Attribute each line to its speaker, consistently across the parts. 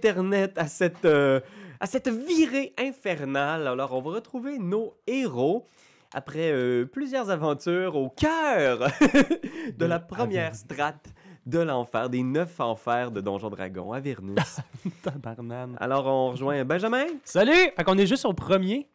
Speaker 1: Bienvenue Internet à cette, euh, à cette virée infernale. Alors, on va retrouver nos héros après euh, plusieurs aventures au cœur de la première strate de l'enfer, des neuf enfers de Donjon Dragon, Avernus.
Speaker 2: Tabarnane.
Speaker 1: Alors, on rejoint Benjamin.
Speaker 2: Salut! Fait qu'on est juste au premier.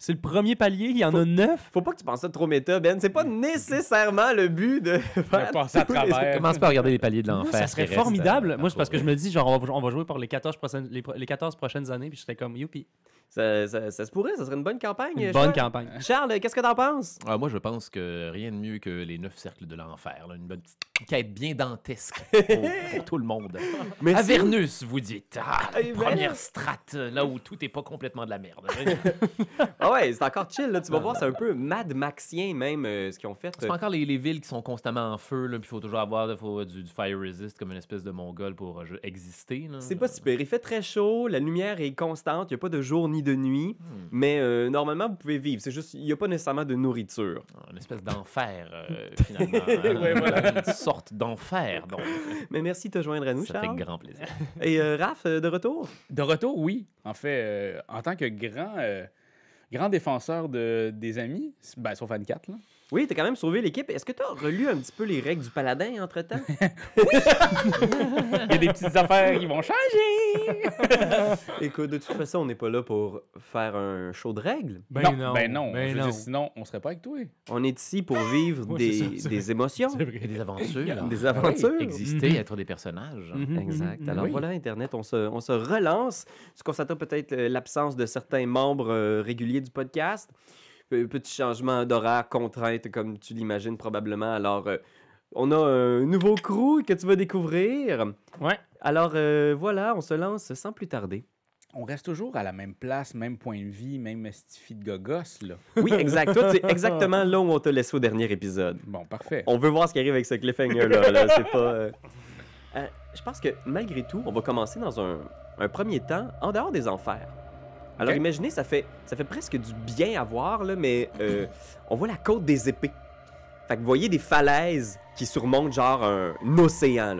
Speaker 2: C'est le premier palier, il y en a neuf.
Speaker 1: Faut pas que tu penses ça trop méta, Ben. C'est pas nécessairement le but de faire
Speaker 3: passé à travers.
Speaker 4: Commence pas à regarder les paliers de l'enfer.
Speaker 2: Ça serait formidable. Moi, c'est parce que je me dis, genre, on va, on va jouer pour les 14, prochaines, les, pro- les 14 prochaines années, puis je serais comme, youpi.
Speaker 1: Ça, ça- ça se pourrait, ça serait une bonne campagne.
Speaker 2: Une
Speaker 1: Charles?
Speaker 2: bonne campagne.
Speaker 1: Charles, qu'est-ce que t'en penses?
Speaker 4: Ah, moi, je pense que rien de mieux que les neuf cercles de l'enfer. là. Une bonne petite quête bien dantesque pour, pour tout le monde.
Speaker 1: Merci.
Speaker 4: Avernus, vous dites. Ah,
Speaker 1: Eh ben.
Speaker 4: première strate, là où tout est pas complètement de la merde.
Speaker 1: Ah ouais, c'est encore chill, là. Tu vas voir, c'est un peu Mad Maxien, même, euh, ce qu'ils ont fait.
Speaker 4: C'est pas encore les, les villes qui sont constamment en feu, puis il faut toujours avoir faut, du, du fire resist comme une espèce de mongol pour euh, exister. là.
Speaker 1: C'est pas si pire. Il fait très chaud, la lumière est constante, il n'y a pas de jour ni de nuit,
Speaker 4: Hmm.
Speaker 1: mais euh, normalement, vous pouvez vivre. C'est juste, il n'y a pas nécessairement de nourriture.
Speaker 4: Une espèce d'enfer, euh, finalement. hein.
Speaker 1: Ouais, voilà.
Speaker 4: Une sorte d'enfer, donc.
Speaker 1: Mais merci de te joindre à nous,
Speaker 4: Ça
Speaker 1: Charles.
Speaker 4: fait grand plaisir.
Speaker 1: Et euh, Raph, euh, de retour?
Speaker 3: De retour, oui. En fait, euh, en tant que grand, euh, grand défenseur de, des amis, ben, sauf Anne 4, là.
Speaker 1: Oui, t'as quand même sauvé l'équipe. Est-ce que t'as relu un petit peu les règles du paladin entre-temps?
Speaker 3: il y a des petites affaires qui vont changer.
Speaker 1: Écoute, de toute façon, on n'est pas là pour faire un show de règles.
Speaker 2: Ben
Speaker 3: non, ben non.
Speaker 2: Ben
Speaker 3: Je veux
Speaker 2: non.
Speaker 3: dire, sinon, on serait pas avec toi.
Speaker 1: On est ici pour vivre
Speaker 2: Ouais,
Speaker 1: des,
Speaker 2: ça,
Speaker 1: émotions.
Speaker 4: Et des aventures.
Speaker 1: Des aventures.
Speaker 4: Oui, exister,
Speaker 2: Mhm.
Speaker 4: être des personnages.
Speaker 2: Mhm,
Speaker 1: Exact.
Speaker 2: mhm,
Speaker 1: Alors
Speaker 2: oui.
Speaker 1: voilà, Internet, on se, on se relance. Tu constates peut-être euh, l'absence de certains membres euh, réguliers du podcast. Petit changement d'horaire, contrainte, comme tu l'imagines probablement. Alors, euh, on a un nouveau crew que tu vas découvrir.
Speaker 2: Ouais.
Speaker 1: Alors euh, voilà, on se lance sans plus tarder.
Speaker 3: On reste toujours à la même place, même point de vie, même stifi de gogos, là.
Speaker 1: Oui, exact. Toi, c'est exactement là où on t'a laissé au dernier épisode.
Speaker 3: Bon, parfait.
Speaker 1: On veut voir ce qui arrive avec ce cliffhanger-là. là. C'est pas. euh, euh, je pense que malgré tout, on va commencer dans un, un premier temps en dehors des enfers. Alors imaginez, ça fait, ça fait presque du bien à voir, là, mais euh, on voit la côte des épées. Fait que vous voyez des falaises qui surmontent genre un, océan.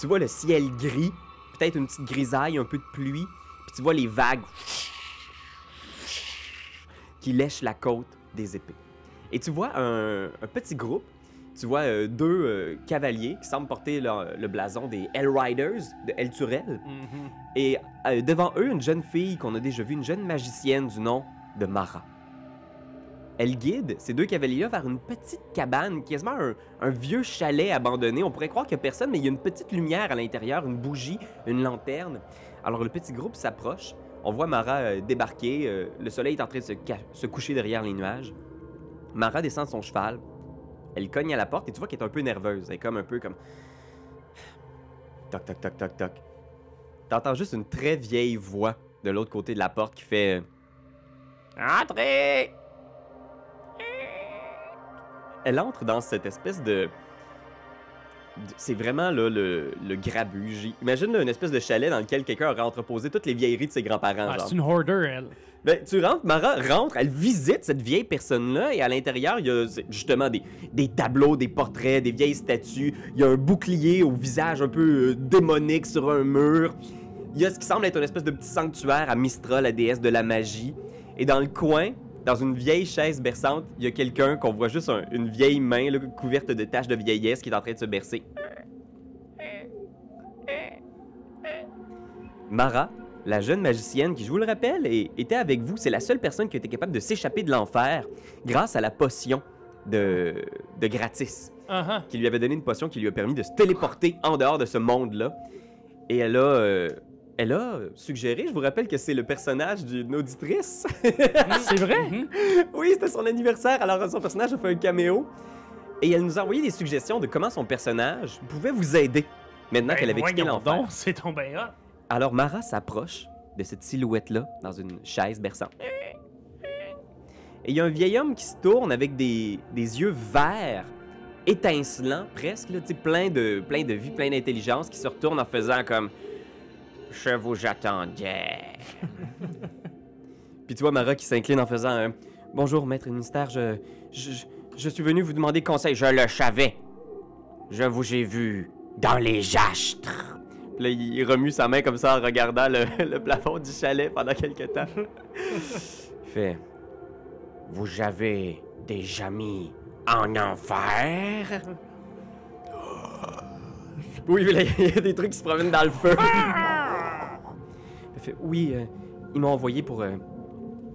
Speaker 1: Tu vois le ciel gris, peut-être une petite grisaille, un peu de pluie, puis tu vois les vagues qui lèchent la côte des épées. Et tu vois un petit groupe, tu vois euh, deux euh, cavaliers qui semblent porter le, le blason des Hell Riders de El Turel.
Speaker 2: Mhm.
Speaker 1: Et euh, devant eux, une jeune fille qu'on a déjà vue, une jeune magicienne du nom de Mara. Elle guide ces deux cavaliers-là vers une petite cabane, quasiment un, un vieux chalet abandonné. On pourrait croire qu'il n'y a personne, mais il y a une petite lumière à l'intérieur, une bougie, une lanterne. Alors le petit groupe s'approche. On voit Mara débarquer. le soleil est en train de se, coucher derrière les nuages. Mara descend de son cheval. Elle cogne à la porte et tu vois qu'elle est un peu nerveuse. Elle est comme un peu comme... Toc, toc, toc, toc, toc. T'entends juste une très vieille voix de l'autre côté de la porte qui fait... euh, Entrez! Elle entre dans cette espèce de... C'est vraiment là, le, le grabuge. Imagine là, une espèce de chalet dans lequel quelqu'un aurait entreposé toutes les vieilleries de ses grands-parents.
Speaker 2: Ah, c'est une hoarder, elle.
Speaker 1: Ben, tu rentres, Mara rentre, elle visite cette vieille personne-là, et à l'intérieur, il y a justement des, des tableaux, des portraits, des vieilles statues. Il y a un bouclier au visage un peu euh, démonique sur un mur. Il y a ce qui semble être une espèce de petit sanctuaire à Mistra, la déesse de la magie. Et dans le coin, dans une vieille chaise berçante, il y a quelqu'un qu'on voit juste un- une vieille main là, couverte de taches de vieillesse qui est en train de se bercer. Mara, la jeune magicienne qui, je vous le rappelle, est- était avec vous, c'est la seule personne qui été capable de s'échapper de l'enfer grâce à la potion de, de gratis,
Speaker 2: ah.
Speaker 1: qui lui avait donné une potion qui lui a permis de se téléporter en dehors de ce monde-là. Et elle a, euh, elle a suggéré, je vous rappelle que c'est le personnage d'une auditrice.
Speaker 2: C'est vrai?
Speaker 3: Mhm.
Speaker 1: oui, c'était son anniversaire, alors son personnage a fait un caméo. Et elle nous a envoyé des suggestions de comment son personnage pouvait vous aider maintenant qu'elle avait quitté
Speaker 2: Ben, donc, C'est tombé hot.
Speaker 1: Alors Mara s'approche de cette silhouette-là dans une chaise berçante. Et il y a un vieil homme qui se tourne avec des, des yeux verts, étincelants presque, là, plein de, plein de vie, plein d'intelligence, qui se retourne en faisant comme Je vous attendais. Puis tu vois Mara qui s'incline en faisant un Bonjour, maître ministère, je, je, je- suis venu vous demander conseil. Je le savais. Je vous ai vu dans les astres. Puis là, il remue sa main comme ça en regardant le, plafond du chalet pendant quelques temps. Fait Vous avez des amis en enfer Oui, il y a des trucs qui se promènent dans le feu. Fait Oui, euh, ils m'ont envoyé pour, euh,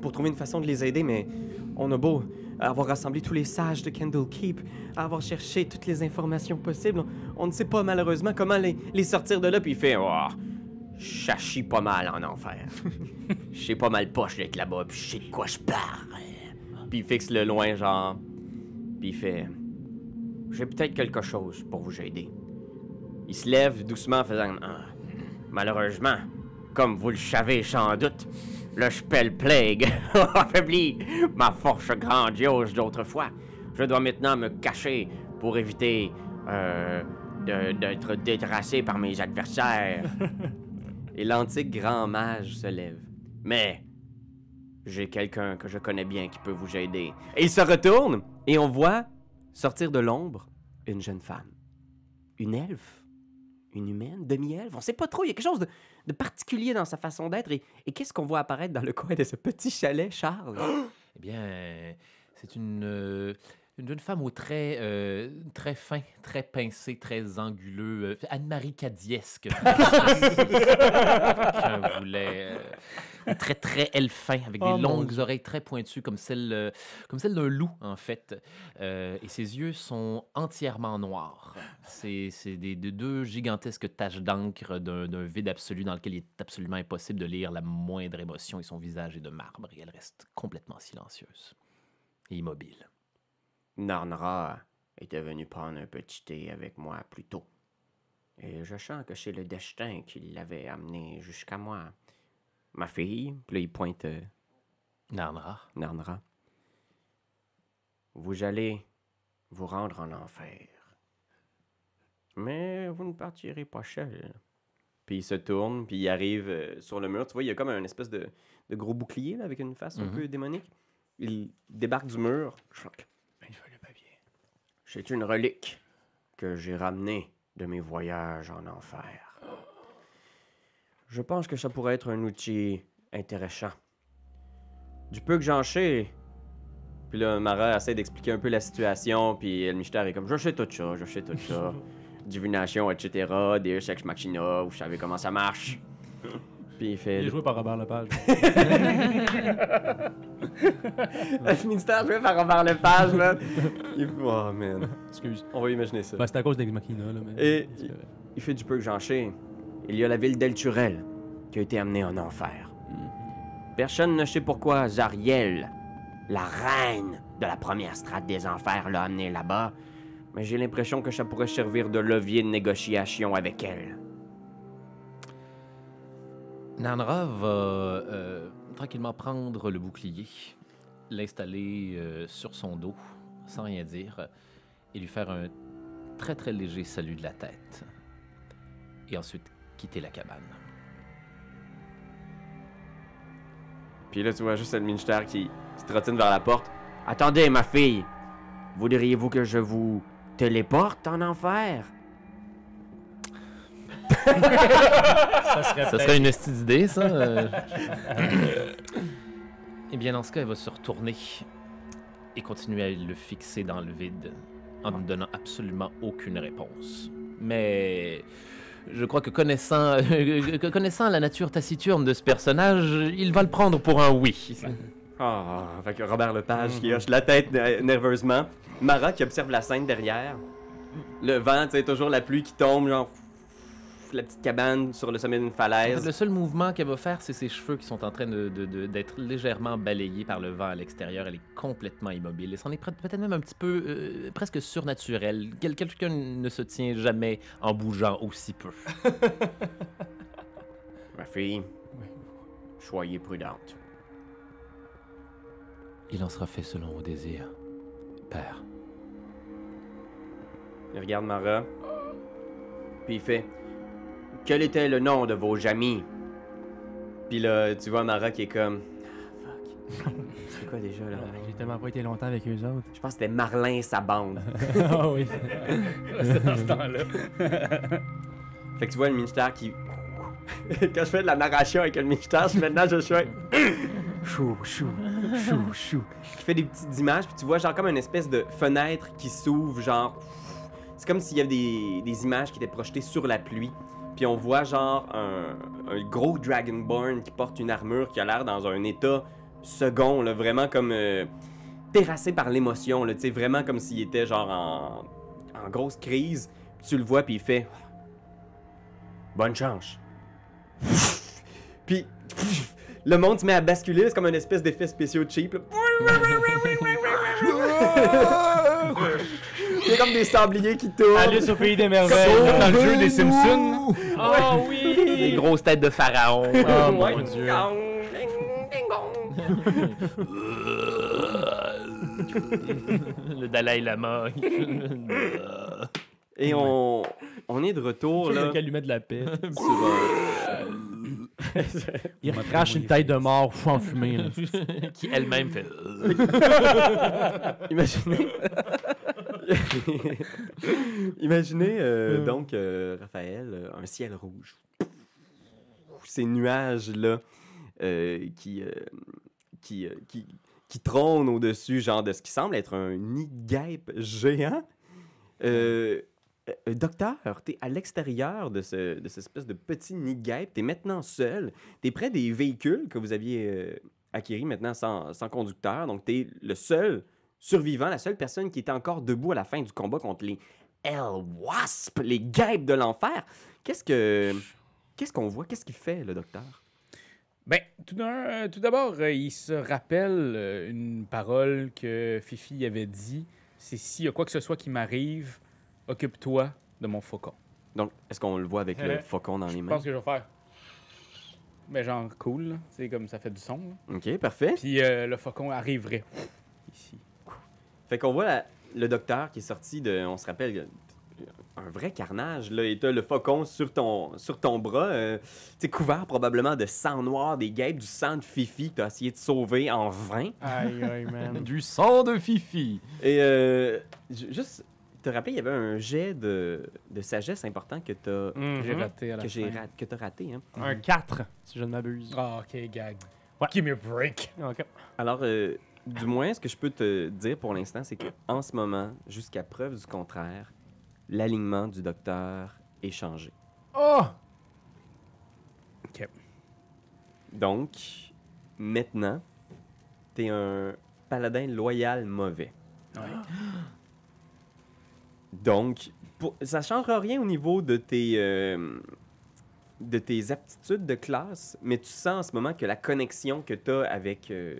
Speaker 1: pour trouver une façon de les aider, mais on a beau avoir rassemblé tous les sages de Kendall Keep, avoir cherché toutes les informations possibles, on, on ne sait pas malheureusement comment les, les sortir de là. Puis il fait Oh, chachis pas mal en enfer. Je sais pas mal poche d'être là-bas, puis je sais de quoi je parle. Puis il fixe le loin, genre. Puis il fait J'ai peut-être quelque chose pour vous aider. Il se lève doucement en faisant Ah, Malheureusement, comme vous le savez sans doute, le Spell Plague a affaibli ma force grandiose d'autrefois. Je dois maintenant me cacher pour éviter euh, d'être détracé par mes adversaires. Et l'antique grand mage se lève. Mais j'ai quelqu'un que je connais bien qui peut vous aider. Et il se retourne et on voit sortir de l'ombre une jeune femme. Une elfe? Une humaine? Demi-elfe? On sait pas trop. Il y a quelque chose de, de particulier dans sa façon d'être. Et, qu'est-ce qu'on voit apparaître dans le coin de ce petit chalet, Charles?
Speaker 4: Eh bien, c'est une, euh, une jeune femme au très, euh, très fin, très pincé, très anguleux, euh, Anne-Marie Cadiesque. Je voulais. euh, très, très elfin, avec
Speaker 2: Oh,
Speaker 4: des
Speaker 2: mon
Speaker 4: longues
Speaker 2: Dieu.
Speaker 4: oreilles très pointues, comme celle, euh, comme celle d'un loup, en fait. Et ses yeux sont entièrement noirs. C'est c'est des, de deux gigantesques taches d'encre d'un d'un vide absolu dans lequel il est absolument impossible de lire la moindre émotion et son visage est de marbre et elle reste complètement silencieuse et immobile.
Speaker 1: Narnra était venu prendre un petit thé avec moi plus tôt. Et je sens que c'est le destin qui l'avait amené jusqu'à moi. Ma fille, puis là, il pointe euh,
Speaker 4: Narnra,
Speaker 1: Narnra. Vous allez vous rendre en enfer. Mais vous ne partirez pas seul. Puis il se tourne, puis il arrive euh, sur le mur. Tu vois, il y a comme un espèce de, de gros bouclier là, avec une face un
Speaker 4: Mhm.
Speaker 1: peu démonique. Il débarque du mur. Choc. C'est une relique que j'ai ramenée de mes voyages en enfer. Je pense que ça pourrait être un outil intéressant. Du peu que j'en sais. Puis là, Mara essaie d'expliquer un peu la situation, puis El Mystère est comme Je sais tout ça, je sais tout ça. Divination, etc. Deus Ex Machina, vous savez comment ça marche. Puis il fait.
Speaker 2: Il est joué par Robert Lepage.
Speaker 1: El Mystère joué par Robert Lepage, man. Il... Oh, man.
Speaker 2: Excuse.
Speaker 1: On va imaginer ça.
Speaker 2: Ben, c'est à cause d'Ex Machina, là. Mais...
Speaker 1: Et il fait du peu que j'en sais. Il y a la ville d'Elturel qui a été amenée en enfer. Personne ne sait pourquoi Zariel, la reine de la première strate des enfers, l'a amenée là-bas. Mais j'ai l'impression que ça pourrait servir de levier de négociation avec elle.
Speaker 4: Narnra va euh, tranquillement prendre le bouclier, l'installer euh, sur son dos, sans rien dire, et lui faire un très très léger salut de la tête. Et ensuite quitter la cabane.
Speaker 1: Puis là, tu vois juste ministère qui, qui trottine vers la porte. Attendez, ma fille. Voudriez-vous que je vous téléporte en enfer?
Speaker 2: Ça serait
Speaker 4: Ça
Speaker 2: peut-être-
Speaker 4: serait une hostie d'idée, ça. euh. eh bien, dans ce cas, elle va se retourner et continuer à le fixer dans le vide en ne donnant absolument aucune réponse. Mais je crois que connaissant, que connaissant la nature taciturne de ce personnage, il va le prendre pour un oui.
Speaker 1: Ah, avec Robert Lepage qui hoche la tête nerveusement. Mara qui observe la scène derrière. Le vent, tu sais, toujours la pluie qui tombe, genre. La petite cabane sur le sommet d'une
Speaker 4: En fait,
Speaker 1: falaise.
Speaker 4: le seul mouvement qu'elle va faire, c'est ses cheveux qui sont en train de- de- de- d'être légèrement balayés par le vent à l'extérieur. Elle est complètement immobile. Et c'en est peut- peut-être même un petit peu, euh, presque surnaturel. Quel- Quelqu'un ne se tient jamais en bougeant aussi peu.
Speaker 1: Ma fille, soyez prudente.
Speaker 4: Il en sera fait selon vos désirs, père.
Speaker 1: Il regarde Mara. Puis il fait Quel était le nom de vos amis? Puis là, tu vois Mara qui est comme Ah, Fuck. C'est quoi déjà, là?
Speaker 2: J'ai tellement pas été longtemps avec eux autres.
Speaker 1: Je pense que c'était Marlin et sa bande.
Speaker 2: Ah oui.
Speaker 3: C'est dans ce temps-là.
Speaker 1: Fait que tu vois le ministère qui. Quand je fais de la narration avec le ministère, maintenant je fais. Chou, chou, chou, chou. Je fais des petites images, puis tu vois, genre, comme une espèce de fenêtre qui s'ouvre, genre. C'est comme s'il y avait des, des images qui étaient projetées sur la pluie. Puis on voit, genre, un, gros Dragonborn qui porte une armure qui a l'air dans un état second, vraiment comme. euh, terrassé par l'émotion, là, vraiment comme s'il était, genre, en, grosse crise. Tu le vois, puis il fait. Bonne chance. Puis le monde se met à basculer, c'est comme une espèce d'effet spéciaux cheap. A comme des sabliers qui tournent.
Speaker 2: Alice au pays des
Speaker 3: Comme
Speaker 2: merveilles.
Speaker 3: dans le jeu des Simpsons.
Speaker 2: Oh oui!
Speaker 4: Des grosses têtes de pharaon.
Speaker 2: Oh mon dieu.
Speaker 4: le Dalai Lama.
Speaker 1: Et on, on est de retour là.
Speaker 2: Il lui met de la paix. Il recrache une tête de mort fou en fumée.
Speaker 4: Qui elle-même fait.
Speaker 1: Imaginez. Imaginez euh, donc, euh, Raphaël, euh, un ciel rouge. Ces nuages-là euh, qui, qui, qui, qui trônent au-dessus, genre de ce qui semble être un nid de guêpe géant. Docteur, t'es à l'extérieur de, ce, de cette espèce de petit nid de guêpe. T'es maintenant seul. T'es près des véhicules que vous aviez acquéris maintenant sans, sans conducteur. Donc, t'es le seul survivant, la seule personne qui était encore debout à la fin du combat contre les Hell Wasp, les guêpes de l'enfer. Qu'est-ce que. Qu'est-ce qu'on voit? Qu'est-ce qu'il fait, le docteur?
Speaker 3: Ben, tout d'abord, euh, il se rappelle euh, une parole que Fifi avait dit. C'est s'il y a quoi que ce soit qui m'arrive, occupe-toi de mon faucon.
Speaker 1: Donc, est-ce qu'on le voit avec le
Speaker 3: Euh,
Speaker 1: faucon dans les
Speaker 3: Je
Speaker 1: mains?
Speaker 3: pense que je vais faire. Ben, genre cool. C'est comme ça fait du son. là.
Speaker 1: Ok, parfait.
Speaker 3: Puis le faucon arriverait.
Speaker 1: Fait qu'on voit la- le docteur qui est sorti de. On se rappelle. Un vrai carnage, là. Et t'as le faucon sur ton, sur ton bras, euh, tu sais, couvert probablement de sang noir, des guêpes, du sang de Fifi que t'as essayé de sauver en vain.
Speaker 2: Aïe, aïe, man.
Speaker 4: Du sang de Fifi.
Speaker 1: Et euh, ju- juste te rappeler, il y avait un jet de, de sagesse important que t'as
Speaker 3: Que J'ai
Speaker 2: Mhm.
Speaker 3: raté à la
Speaker 1: que j'ai ra- que t'as raté. Hein.
Speaker 2: Un 4, si je ne m'abuse.
Speaker 3: Ah, ok, gag.
Speaker 2: Ouais.
Speaker 3: Give me a break.
Speaker 2: Ok.
Speaker 1: Alors, euh, du moins, ce que je peux te dire pour l'instant, c'est qu'en ce moment, jusqu'à preuve du contraire, l'alignement du docteur est changé.
Speaker 2: Oh!
Speaker 1: Donc, maintenant, t'es un paladin loyal mauvais.
Speaker 3: Ouais.
Speaker 1: Donc, pour, ça ne changera rien au niveau de tes, euh, de tes aptitudes de classe, mais tu sens en ce moment que la connexion que tu as avec euh,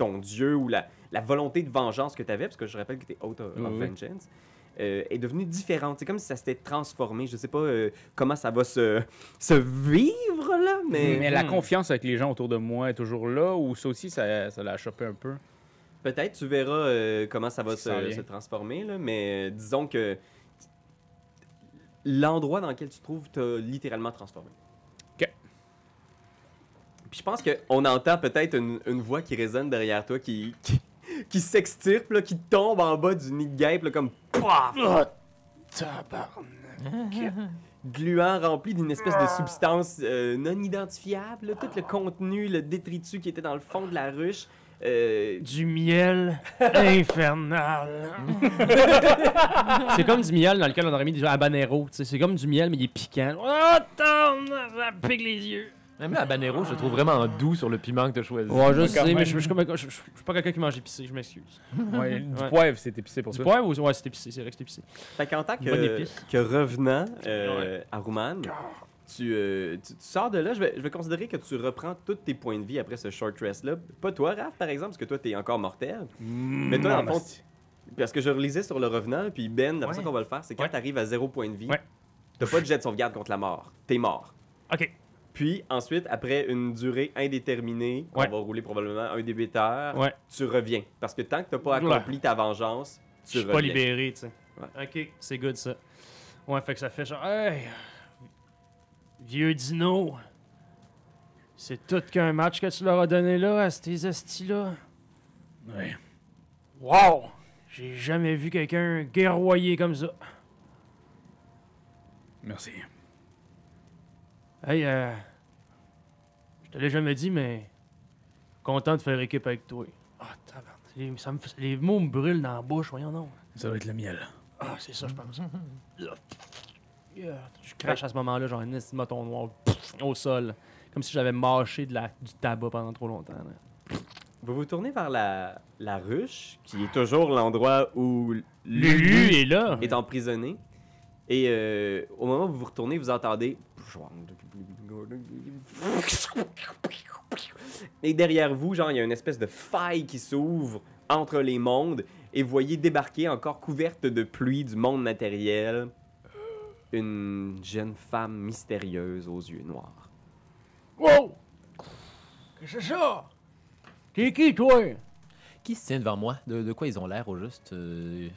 Speaker 1: ton dieu ou la, la volonté de vengeance que tu avais, parce que je rappelle que tu es Out of, of. Vengeance, euh, est devenue différente. C'est comme si ça s'était transformé. Je sais pas euh, comment ça va se, se vivre, là, mais,
Speaker 3: Mais la
Speaker 2: Hmm.
Speaker 3: confiance avec les gens autour de moi est toujours là ou ça aussi, ça, ça l'a chopé un peu?
Speaker 1: peut-être tu verras euh, comment ça va se, transformer, là, mais disons que l'endroit dans lequel tu te trouves t'a littéralement transformé. Puis je pense qu'on entend peut-être une, une voix qui résonne derrière toi, qui, qui, qui s'extirpe, là, qui tombe en bas du nid de guêpe, là, comme paf! Gluant, rempli d'une espèce de substance euh, non identifiable. là, tout le contenu, le détritus qui était dans le fond de la ruche. euh,
Speaker 2: Du miel infernal. c'est comme du miel dans lequel on aurait mis des habaneros. tu sais. C'est comme du miel, mais il est piquant. Oh, attends, ça pique les yeux.
Speaker 4: Même la habanero, je le trouve vraiment doux sur le piment que tu as choisi.
Speaker 2: Ouais, je sais, mais je je- je suis comme- je- je- je suis pas quelqu'un qui mange épicé, je m'excuse.
Speaker 3: Ouais, du
Speaker 2: Ouais.
Speaker 3: poivre, c'est épicé pour
Speaker 2: Du
Speaker 3: toi.
Speaker 2: poivre ou ouais, c'est épicé, c'est vrai que c'est épicé.
Speaker 1: Fait qu'en tant que, que revenant euh, à Rouman, tu, euh, tu, tu sors de là, je vais, je vais considérer que tu reprends tous tes points de vie après ce short rest-là. Pas toi, Raph, par exemple, parce que toi, t'es encore mortel. Mais toi, dans le fond, parce que je relisais sur le revenant, puis Ben, la façon qu'on va le faire, c'est quand
Speaker 2: Ouais.
Speaker 1: t'arrives à zéro point de vie,
Speaker 2: Ouais.
Speaker 1: t'as pas de jet de sauvegarde contre la mort. T'es mort.
Speaker 2: Ok.
Speaker 1: Puis ensuite, après une durée indéterminée, on va rouler probablement un débuteur,
Speaker 2: Ouais.
Speaker 1: tu reviens. Parce que tant que t'as pas
Speaker 2: Oula.
Speaker 1: accompli ta vengeance,
Speaker 2: Je
Speaker 1: tu
Speaker 2: suis pas
Speaker 1: reviens.
Speaker 2: libéré, tu sais.
Speaker 1: Ouais.
Speaker 2: Ok, c'est good ça. Ouais, fait que ça fait genre, hey, vieux dino, c'est tout qu'un match que tu leur as donné là, à ces estis là.
Speaker 3: Ouais.
Speaker 2: Wow! J'ai jamais vu quelqu'un guerroyer comme ça.
Speaker 3: Merci.
Speaker 2: Hey, euh. Je te l'ai jamais dit, mais. Content de faire équipe avec toi. Ah, tabarnak. Les, ça me fait- les mots me brûlent dans la bouche, voyons non.
Speaker 3: Ça va être le miel.
Speaker 2: Ah, c'est ça, je pense. Yeah. Je crache à ce moment-là, genre un esti de moton noir au sol. Comme si j'avais mâché de la, du tabac pendant trop longtemps. là.
Speaker 1: Vous vous tournez vers la, la ruche, qui est toujours l'endroit où
Speaker 2: Lulu est là.
Speaker 1: est emprisonné. Et euh, au moment où vous vous retournez, vous entendez. Et derrière vous, genre, il y a une espèce de faille qui s'ouvre entre les mondes. Et vous voyez débarquer, encore couverte de pluie du monde matériel, une jeune femme mystérieuse aux yeux noirs.
Speaker 2: Wow! Qu'est-ce que c'est ça? T'es qui, toi?
Speaker 4: Qui se tient devant moi? De, de quoi ils ont l'air au juste? euh,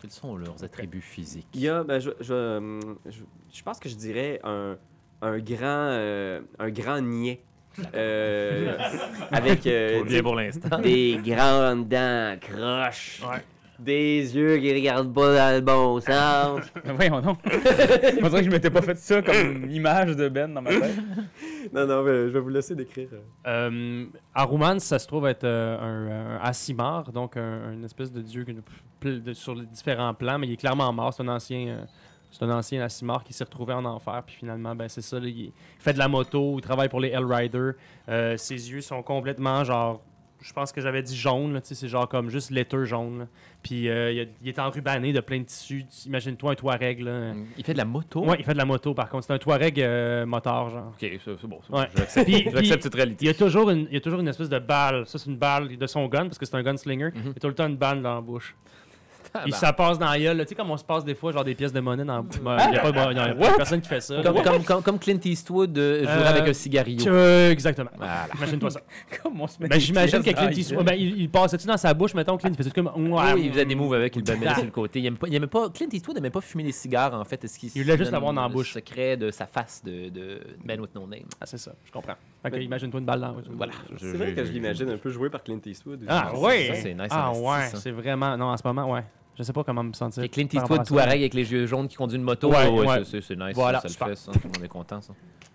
Speaker 4: quels sont leurs attributs physiques?
Speaker 1: Il y a, ben, je, je, hum, je, je pense que je dirais un, un grand, euh, un grand niais. Euh, avec euh,
Speaker 4: bien pour l'instant.
Speaker 1: des grandes dents croches,
Speaker 2: Ouais.
Speaker 1: Des yeux qui regardent pas dans le bon sens.
Speaker 3: Voyons donc. On dirait que je m'étais pas fait ça comme image de Ben dans ma tête.
Speaker 1: non, non, mais je vais vous laisser décrire.
Speaker 2: Euh, Aruman, ça se trouve être euh, un, un Asimar, donc un, une espèce de dieu de- sur les différents plans, mais il est clairement mort. C'est un ancien, euh, c'est un ancien Asimar qui s'est retrouvé en enfer, puis finalement, ben c'est ça. là, il fait de la moto, il travaille pour les Hellriders. Euh, ses yeux sont complètement genre. Je pense que j'avais dit jaune, c'est genre comme juste laiteux jaune. là. Puis euh, il, a- il est enrubanné de plein de tissus. Imagine-toi un Touareg. Là.
Speaker 4: Il fait de la moto?
Speaker 2: Ouais, il fait de la moto par contre. C'est un Touareg euh, moteur, genre.
Speaker 4: Ok, c'est bon.
Speaker 2: Ouais. Puis- puis-
Speaker 4: cette réalité.
Speaker 2: Il y a toujours une, il y a toujours une espèce de balle. Ça, c'est une balle de son gun parce que c'est un gunslinger.
Speaker 4: Mhm.
Speaker 2: Il y a tout le temps une balle dans la bouche.
Speaker 4: Bah.
Speaker 2: ça passe dans la gueule. là. Tu sais, comme on se passe des fois, genre des pièces de monnaie dans. Il n'y a, pas- bon, y a pas personne qui fait ça.
Speaker 4: Comme, comme, comme, comme Clint Eastwood euh, jouerait
Speaker 2: Euh,
Speaker 4: avec un cigarillo.
Speaker 2: Euh, exactement.
Speaker 4: Voilà.
Speaker 2: Imagine-toi ça.
Speaker 3: Comme on se met
Speaker 2: Ben, j'imagine que Clint Eastwood, ben, il, il passait-tu dans sa bouche, mettons, Clint, il faisait comme. Ouais,
Speaker 4: Oui, il faisait des moves avec, il le mettait sur le côté. Il aimait pas, il aimait pas, Clint Eastwood n'aimait pas fumer des cigares, en fait. Est-ce qu'il
Speaker 2: Il voulait juste l'avoir dans la
Speaker 4: le
Speaker 2: bouche.
Speaker 4: secret de sa face de, de Man with No Name?
Speaker 2: Ah, c'est ça, je comprends. Que
Speaker 1: Ben-
Speaker 2: imagine-toi une balle dans
Speaker 4: Voilà.
Speaker 1: C'est vrai que je l'imagine un peu joué par Clint Eastwood.
Speaker 2: Ah, ouais!
Speaker 4: ça, c'est nice
Speaker 2: Ah, ouais, c'est vraiment. Non, en ce moment, ouais. Je sais pas comment me sentir.
Speaker 4: Et Clint Eastwood. Touareg avec les yeux jaunes qui conduit une moto.
Speaker 2: Ouais,
Speaker 4: ouais,
Speaker 2: ouais.
Speaker 4: c'est- nice.
Speaker 2: Voilà,
Speaker 4: ça, le fait, ça. On est content, ça.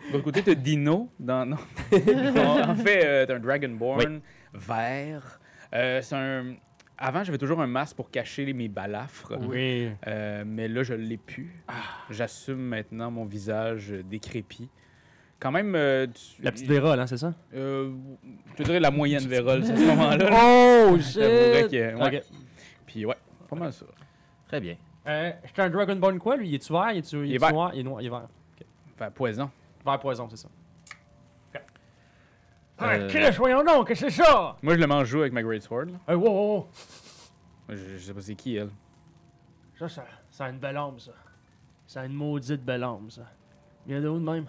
Speaker 3: De l'autre côté, t'as Dino. Dans... Non. en fait, euh, t'as un Dragonborn vert. Euh, c'est un. Avant, j'avais toujours un masque pour cacher les- mes balafres.
Speaker 2: Oui.
Speaker 3: Euh, mais là, je l'ai plus. J'assume maintenant mon visage décrépit. Quand même. euh, tu-
Speaker 2: La petite Vérole, hein, c'est ça?
Speaker 3: euh, je te dirais la moyenne vérole, à ce moment-là. là.
Speaker 2: Oh,
Speaker 3: J'avouerais que- ouais. Puis ouais, pas mal ça.
Speaker 4: Très bien.
Speaker 2: Euh, c'est un Dragonborn quoi, lui? Il est-tu vert? Il est-tu il
Speaker 3: est vert.
Speaker 2: noir? Il est noir, il est vert.
Speaker 3: Enfin, poison.
Speaker 2: Vert poison, c'est ça.
Speaker 4: Euh,
Speaker 2: Ah, Chris, voyons donc, qu'est-ce que c'est ça?
Speaker 3: Moi, je le mange joue avec ma Great Sword. là.
Speaker 2: Hey, wow, wow, wow.
Speaker 3: Je, je sais pas c'est qui, elle.
Speaker 2: Ça, ça, ça a une belle âme, ça. Ça a une maudite belle âme, ça. Viens de où de même?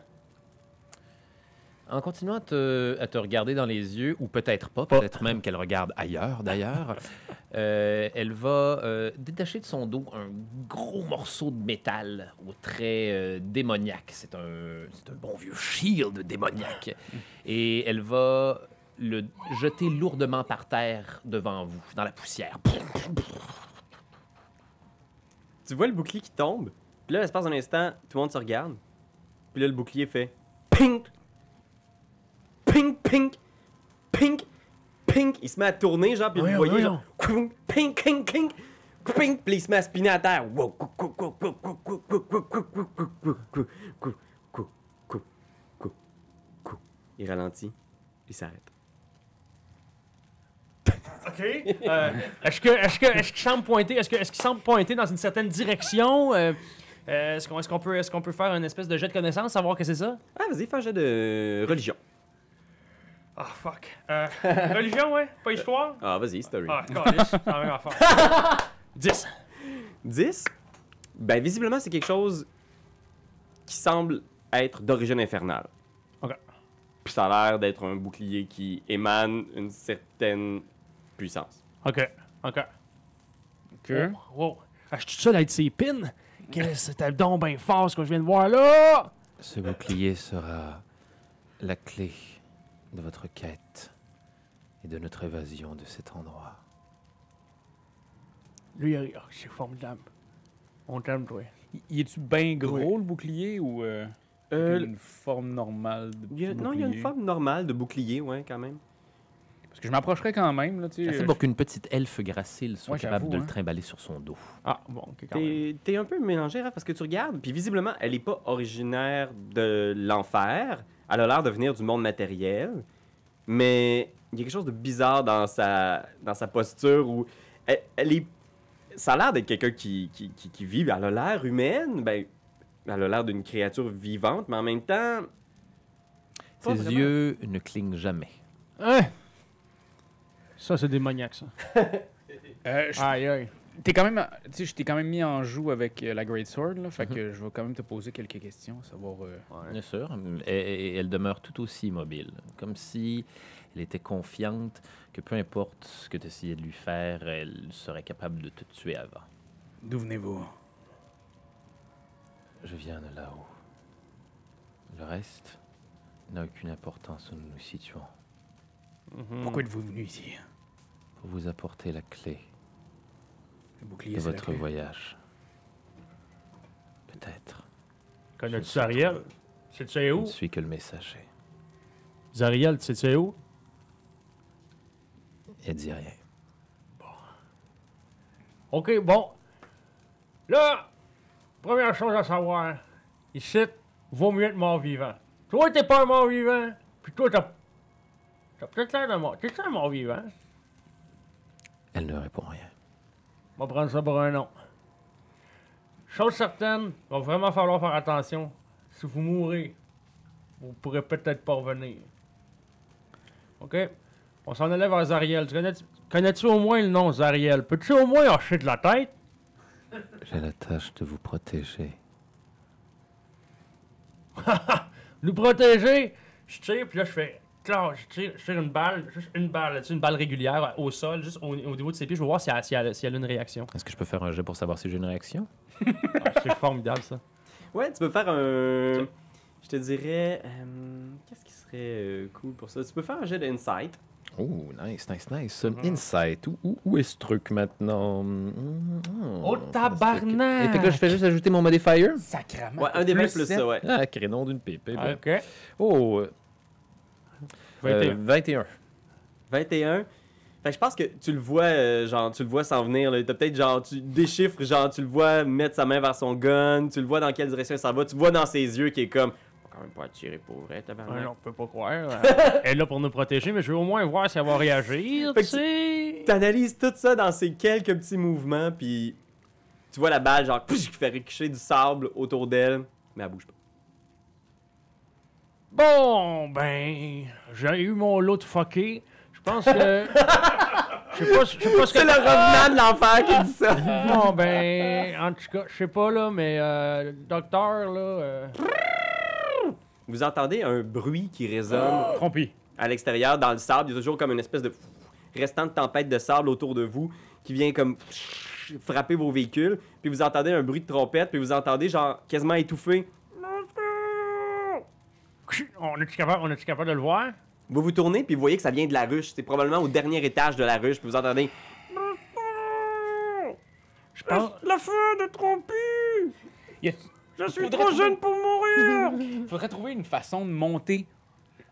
Speaker 4: En continuant à te, à te regarder dans les yeux, ou peut-être pas, peut-être même qu'elle regarde ailleurs d'ailleurs, euh, elle va euh, détacher de son dos un gros morceau de métal au trait euh, démoniaque. C'est un, un bon vieux shield démoniaque. Et elle va le jeter lourdement par terre devant vous, dans la poussière.
Speaker 1: Tu vois le bouclier qui tombe? Puis là, l'espace d'un instant, tout le monde se regarde. Puis là, le bouclier fait pink, pink, pink, pink, pink, il se met à tourner, genre, puis vous voyez,
Speaker 2: voyons.
Speaker 1: genre, pink, pink, pink, pink, puis il se met à spinner à terre. Il ralentit, il s'arrête.
Speaker 2: OK. Euh, est-ce que est-ce que est-ce qu'il semble pointer est-ce que est-ce qu'il semble pointer dans une certaine direction euh, est-ce qu'on est-ce qu'on peut est-ce qu'on peut faire une espèce de jet de connaissance savoir que c'est ça
Speaker 1: Ah, vas-y, fais un jet de religion.
Speaker 2: Ah, fuck. Euh, religion, ouais? Pas histoire?
Speaker 1: Ah, vas-y, story.
Speaker 2: Ah. C'est la même affaire. 10.
Speaker 1: 10. Ben, visiblement, c'est quelque chose qui semble être d'origine infernale.
Speaker 2: Ok.
Speaker 1: Puis ça a l'air d'être un bouclier qui émane une certaine puissance.
Speaker 2: OK. OK.
Speaker 3: Ok.
Speaker 2: Oh, wow. Ah, je suis tout seul avec ses pins? Qu'est-ce que c'était donc bien fort ce que je viens de voir là?
Speaker 4: Ce bouclier sera la clé de votre quête et de notre évasion de cet endroit.
Speaker 2: Lui, il- oh, c'est formidable. On t'aime, toi.
Speaker 3: Il est-tu bien gros,
Speaker 1: Oui.
Speaker 3: le bouclier, ou euh,
Speaker 1: Euh,
Speaker 3: une forme normale de
Speaker 1: il a- non, il y a une forme normale de bouclier, ouais, quand même.
Speaker 3: Parce que je m'approcherais quand même, là, tu.
Speaker 4: Assez
Speaker 3: euh,
Speaker 4: pour qu'une petite elfe gracile soit
Speaker 3: Ouais,
Speaker 4: capable de le
Speaker 3: hein.
Speaker 4: trimballer sur son dos.
Speaker 2: Ah, bon, ok, quand même.
Speaker 1: T'es t'es un peu mélangé, Raph, parce que tu regardes, puis visiblement, elle est pas originaire de l'enfer. Elle a l'air de venir du monde matériel. Mais il y a quelque chose de bizarre dans sa, dans sa posture où elle, elle est. Ça a l'air d'être quelqu'un qui, qui, qui, qui vit. Elle a l'air humaine. Ben, elle a l'air d'une créature vivante, mais en même temps.
Speaker 4: Ses
Speaker 1: vraiment.
Speaker 4: yeux ne clignent jamais.
Speaker 2: Hein? Ça, c'est démoniaque, ça.
Speaker 3: euh, je-
Speaker 2: Aïe, aïe.
Speaker 3: T'es quand même, tu sais, je t'ai quand même mis en joue avec euh, la Great Sword, là,
Speaker 1: Mhm.
Speaker 3: fait que je vais quand même te poser quelques questions, savoir. euh,
Speaker 4: Bien sûr. Et, et- elle demeure tout aussi immobile. Comme si elle était confiante que peu importe ce que tu essayais de lui faire, elle serait capable de te tuer avant.
Speaker 3: D'où venez-vous?
Speaker 4: Je viens de là-haut. Le reste n'a aucune importance où nous nous situons.
Speaker 2: Mhm.
Speaker 3: Pourquoi êtes-vous venu ici?
Speaker 4: Pour vous apporter la clé de votre
Speaker 3: clé.
Speaker 4: voyage. Peut-être.
Speaker 2: Connais-tu Zariel?
Speaker 4: trop.
Speaker 2: Sais-tu
Speaker 4: Je
Speaker 2: où?
Speaker 4: ne suis que le messager.
Speaker 2: Zariel, tu sais où?
Speaker 4: Elle dit rien.
Speaker 2: OK, bon. Là, première chose à savoir, ici, vaut mieux être mort-vivant. Toi, t'es pas un mort-vivant, puis toi, t'as... T'as peut-être l'air d'un mort. T'es un mort-vivant?
Speaker 4: Elle ne répond rien.
Speaker 2: On va prendre ça pour un nom. Chose certaine, il va vraiment falloir faire attention. Si vous mourrez, vous pourrez peut-être pas revenir. OK? On s'en allait vers Zariel. Tu connais- Connais-tu au moins le nom Zariel? Peux-tu au moins hocher de la tête?
Speaker 4: J'ai la tâche de vous protéger.
Speaker 2: Nous protéger! Je tire, puis là, je fais... Je tire, je tire une balle, juste une balle, là-dessus, une balle régulière au sol, juste au, au niveau de ses pieds. Je veux voir si elle, si elle- si elle a une réaction.
Speaker 4: Est-ce que je peux faire un jet pour savoir si j'ai une réaction?
Speaker 2: Ah, c'est formidable, ça.
Speaker 1: Ouais, tu peux faire un. Je te dirais. euh, Qu'est-ce qui serait euh, cool pour ça? Tu peux faire un jet d'insight.
Speaker 4: Oh, nice, nice, nice. Insight. Où, où, où est ce truc maintenant? Mm,
Speaker 2: Oh, tabarnak!
Speaker 4: Et fait que là, je fais juste ajouter mon modifier?
Speaker 3: Sacrament.
Speaker 1: Ouais, un des 20 plus
Speaker 3: sept.
Speaker 1: ça, ouais.
Speaker 4: Ah, crénon d'une pipe. eh bien.
Speaker 2: OK.
Speaker 4: Oh, euh,
Speaker 2: 21.
Speaker 4: 21.
Speaker 1: 21. Fait que je pense que tu le vois, euh, genre, tu le vois s'en venir. là. T'as peut-être, genre, tu déchiffres, genre, tu le vois mettre sa main vers son gun, tu le vois dans quelle direction s'en va, tu le vois dans ses yeux qui est comme. On va quand même pas tirer pour vrai,
Speaker 2: Ouais,
Speaker 1: tabarnak.
Speaker 2: on peut pas croire. Euh, Elle est là pour nous protéger, mais je veux au moins voir si elle va réagir,
Speaker 1: Fait
Speaker 2: tu
Speaker 1: que. T'analyses tout ça dans ces quelques petits mouvements, puis tu vois la balle, genre, qui fait ricocher du sable autour d'elle, mais elle bouge pas.
Speaker 2: Bon, ben, j'ai eu mon lot de fucké. Je pense que. Je sais pas, je sais pas ce que.
Speaker 1: C'est le revenant de l'enfer qui dit ça.
Speaker 2: Bon, ben, en tout cas, je sais pas, là, mais euh, le docteur, là. euh,
Speaker 1: Vous entendez un bruit qui résonne
Speaker 3: Trompi.
Speaker 1: à l'extérieur, dans le sable. Il y a toujours comme une espèce de restant de tempête de sable autour de vous qui vient comme frapper vos véhicules. Puis vous entendez un bruit de trompette, puis vous entendez genre quasiment étouffé.
Speaker 2: On est-tu capable, on est capable de le voir?
Speaker 1: Vous vous tournez, puis vous voyez que ça vient de la ruche. C'est probablement au dernier étage de la ruche, puis vous entendez.
Speaker 2: Je pense.
Speaker 1: La fin de tromper!
Speaker 3: Il
Speaker 1: Je
Speaker 3: suis trop jeune
Speaker 1: pour mourir!
Speaker 3: faudrait trouver une façon de monter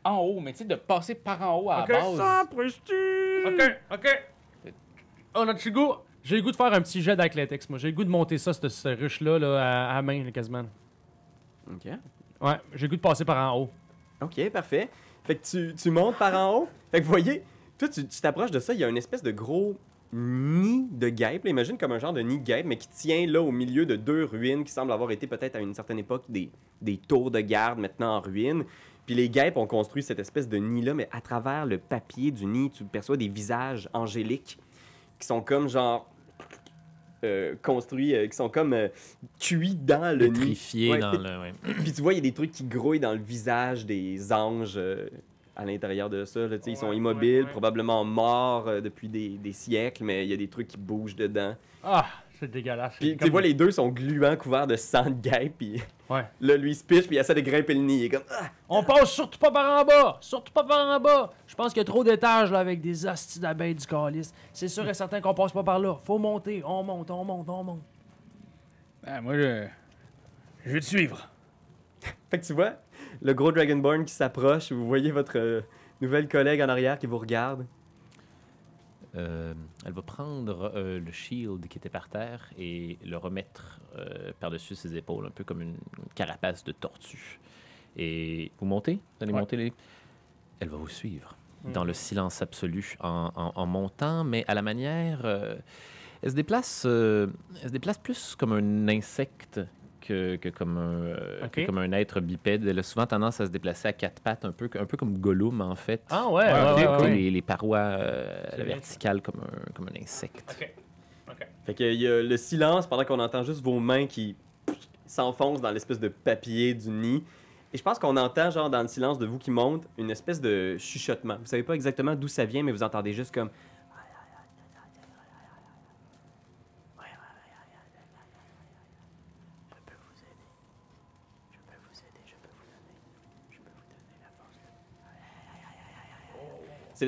Speaker 3: en haut, mais tu sais, de passer par en haut à
Speaker 2: Ok,
Speaker 3: la base.
Speaker 1: prestige!
Speaker 2: Ok, ok. On a du goût. J'ai le goût de faire un petit jet d'athlétiques, moi. J'ai le goût de monter ça, cette, cette ruche-là, là, à, à main, quasiment.
Speaker 1: Ok.
Speaker 2: Ouais, j'ai le goût de passer par en haut.
Speaker 1: Ok, parfait. Fait que tu, tu montes par en haut. Fait que vous voyez, toi, tu t'approches de ça, il y a une espèce de gros nid de guêpes. là. Imagine comme un genre de nid de guêpes, mais qui tient là au milieu de deux ruines qui semblent avoir été peut-être à une certaine époque des, des tours de garde maintenant en ruine. Puis les guêpes ont construit cette espèce de nid-là, mais à travers le papier du nid, tu perçois des visages angéliques qui sont comme genre euh, construits, euh, qui sont comme euh, cuits dans le nid. Ouais,
Speaker 4: dans le. ouais.
Speaker 1: puis tu vois, il y a des trucs qui grouillent dans le visage des anges euh, à l'intérieur de ça. là. Tu sais, ils sont immobiles,
Speaker 2: ouais, ouais.
Speaker 1: probablement morts euh, depuis des, des siècles, mais il y a des trucs qui bougent dedans.
Speaker 2: Ah, C'est dégueulasse.
Speaker 1: Puis tu vois, les deux sont gluants, couverts de sang de guêpe, puis
Speaker 2: Ouais.
Speaker 1: là, lui, il se pitch, puis il essaie de grimper le nid. Il est comme. Ah!
Speaker 2: On passe surtout pas par en bas! Surtout pas par en bas! Je pense qu'il y a trop d'étages là avec des astis d'abeilles du calice. C'est sûr et certain qu'on passe pas par là. Faut monter, on monte, on monte, on monte.
Speaker 3: Ah, moi, je... je vais te suivre.
Speaker 1: Fait que tu vois, le gros Dragonborn qui s'approche, vous voyez votre euh, nouvelle collègue en arrière qui vous regarde.
Speaker 4: Euh, elle va prendre euh, le shield qui était par terre et le remettre euh, par-dessus ses épaules, un peu comme une, une carapace de tortue. Et vous montez? Vous allez
Speaker 2: Ouais.
Speaker 4: monter les... Elle va vous suivre
Speaker 2: Mm.
Speaker 4: dans le silence absolu en, en- en montant, mais à la manière... elle, se déplace, elle se déplace plus comme un insecte que, que comme, un, euh, que comme un être bipède. Elle a souvent tendance à se déplacer à quatre pattes, un peu, un peu comme Gollum en fait.
Speaker 2: Ah ouais,
Speaker 3: Ouais,
Speaker 2: ouais, ouais.
Speaker 4: Les, les parois euh, à la verticale comme un, comme un insecte.
Speaker 2: Ok.
Speaker 1: Fait qu'il y a le silence pendant qu'on entend juste vos mains qui s'enfoncent dans l'espèce de papier du nid. Et je pense qu'on entend, genre, dans le silence de vous qui monte, une espèce de chuchotement. Vous savez pas exactement d'où ça vient, mais vous entendez juste comme.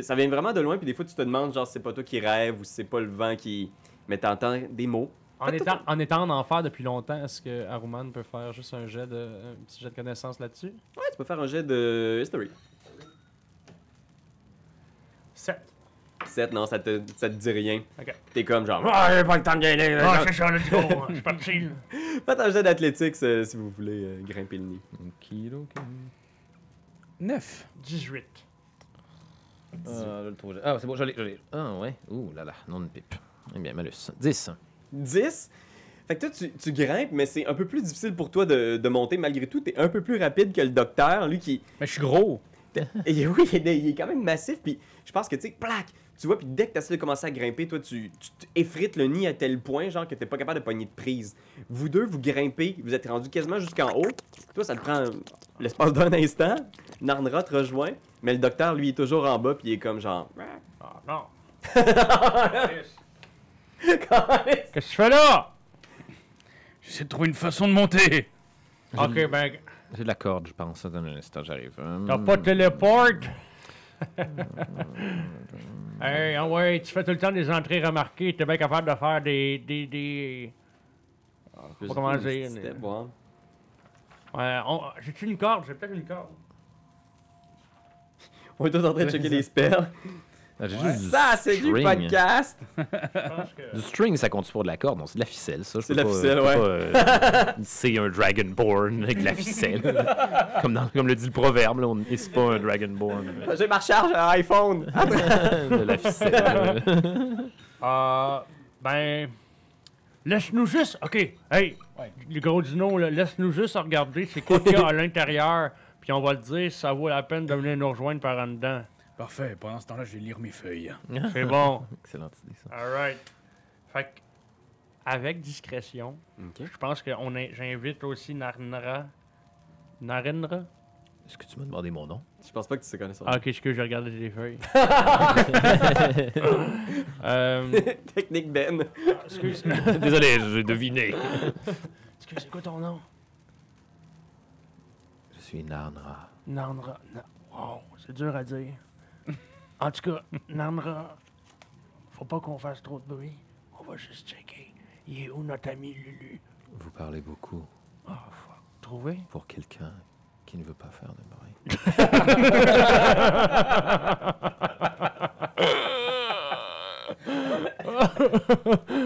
Speaker 1: Ça vient vraiment de loin, puis des fois tu te demandes, genre, si c'est pas toi qui rêve ou si c'est pas le vent qui. Mais t'entends des mots.
Speaker 2: En étant, en étant en enfer depuis longtemps, est-ce que Aruman peut faire juste un jet de, un petit jet de connaissance là-dessus?
Speaker 1: Ouais, tu peux faire un jet de history.
Speaker 2: 7.
Speaker 1: 7, non, ça te, ça te dit rien.
Speaker 2: Ok.
Speaker 1: T'es comme genre, ah, j'ai pas le temps de gagner. là, genre.
Speaker 2: c'est ça, let's go! Je suis parti!
Speaker 1: Faites un jet d'athlétique euh, si vous voulez euh, grimper le nid.
Speaker 4: Okidoki.
Speaker 3: 9.
Speaker 2: 18.
Speaker 4: Ah, le trouve. Ah, c'est bon, je l'ai. je l'ai. Ah, ouais. Ouh là là, non de pipe. Eh bien, malus. 10.
Speaker 1: 10. Fait que toi, tu, tu grimpes, mais c'est un peu plus difficile pour toi de, de monter. Malgré tout, t'es un peu plus rapide que le docteur, lui qui.
Speaker 3: Mais je suis gros.
Speaker 1: Et oui, il est, il est quand même massif, puis je pense que, tu sais, plaque, tu vois, puis dès que tu essaies de commencer à grimper, toi, tu, tu effrites le nid à tel point, genre, que t'es pas capable de pogner de prise. Vous deux, vous grimpez, vous êtes rendu quasiment jusqu'en haut. Toi, ça te prend l'espace d'un instant. Narnra te rejoint, mais le docteur, lui, est toujours en bas, puis il est comme genre.
Speaker 2: Ah non! Qu'est-ce que tu fais là?
Speaker 3: J'essaie de trouver une façon de monter.
Speaker 2: Ok, ben,
Speaker 4: J'ai de la corde, je pense. Dans un instant, j'arrive.
Speaker 2: T'as pas de téléporte? hey, ah ouais, tu fais tout le temps des entrées remarquées. T'es bien capable de faire des. des, des... Ah, je sais pas comment dire.
Speaker 1: C'était
Speaker 2: mais-
Speaker 1: bon.
Speaker 2: Ouais, on- j'ai-tu une corde? J'ai peut-être une corde.
Speaker 1: On est tous en train de checker les spells.
Speaker 4: Ah, du
Speaker 1: Ça, c'est du
Speaker 4: string.
Speaker 1: podcast!
Speaker 2: Je pense que.
Speaker 4: Du string, ça compte pour de la corde. Non, c'est de la ficelle, ça.
Speaker 1: C'est de la
Speaker 4: pas-
Speaker 1: ficelle, ouais.
Speaker 4: euh, C'est un Dragonborn avec de la ficelle. comme, dans- comme le dit le proverbe, là, on c'est pas un Dragonborn. mais
Speaker 1: J'ai ma recharge à iPhone!
Speaker 4: de la ficelle.
Speaker 2: Euh, ben. Laisse-nous juste. Ok, hey,
Speaker 3: Ouais.
Speaker 2: le gros dino, là, laisse-nous juste regarder c'est quoi qu'il y a à l'intérieur. Puis on va le dire si ça vaut la peine de venir nous rejoindre par en dedans.
Speaker 3: Parfait. Pendant ce temps-là, je vais lire mes feuilles.
Speaker 2: C'est bon.
Speaker 4: Excellente idée, ça.
Speaker 2: Alright. Fait que, avec discrétion, je pense que on j'invite aussi Narnra. Narendra?
Speaker 4: Est-ce que tu m'as demandé mon nom?
Speaker 1: Je pense pas que tu sais connaître ça.
Speaker 2: Ah, ok, excuse, j'ai regardé les feuilles? euh,
Speaker 1: Technique Ben.
Speaker 2: excuse,
Speaker 4: Désolé, j'ai deviné.
Speaker 2: excuse, c'est quoi ton nom?
Speaker 4: Je suis Narnra.
Speaker 2: Narnra. Na- Wow, c'est dur à dire. En tout cas, Narnra, faut pas qu'on fasse trop de bruit. On va juste checker. Il est où notre ami Lulu?
Speaker 4: Vous parlez beaucoup
Speaker 2: Ah, fuck. Trouvé?
Speaker 4: pour quelqu'un qui ne veut pas faire de bruit.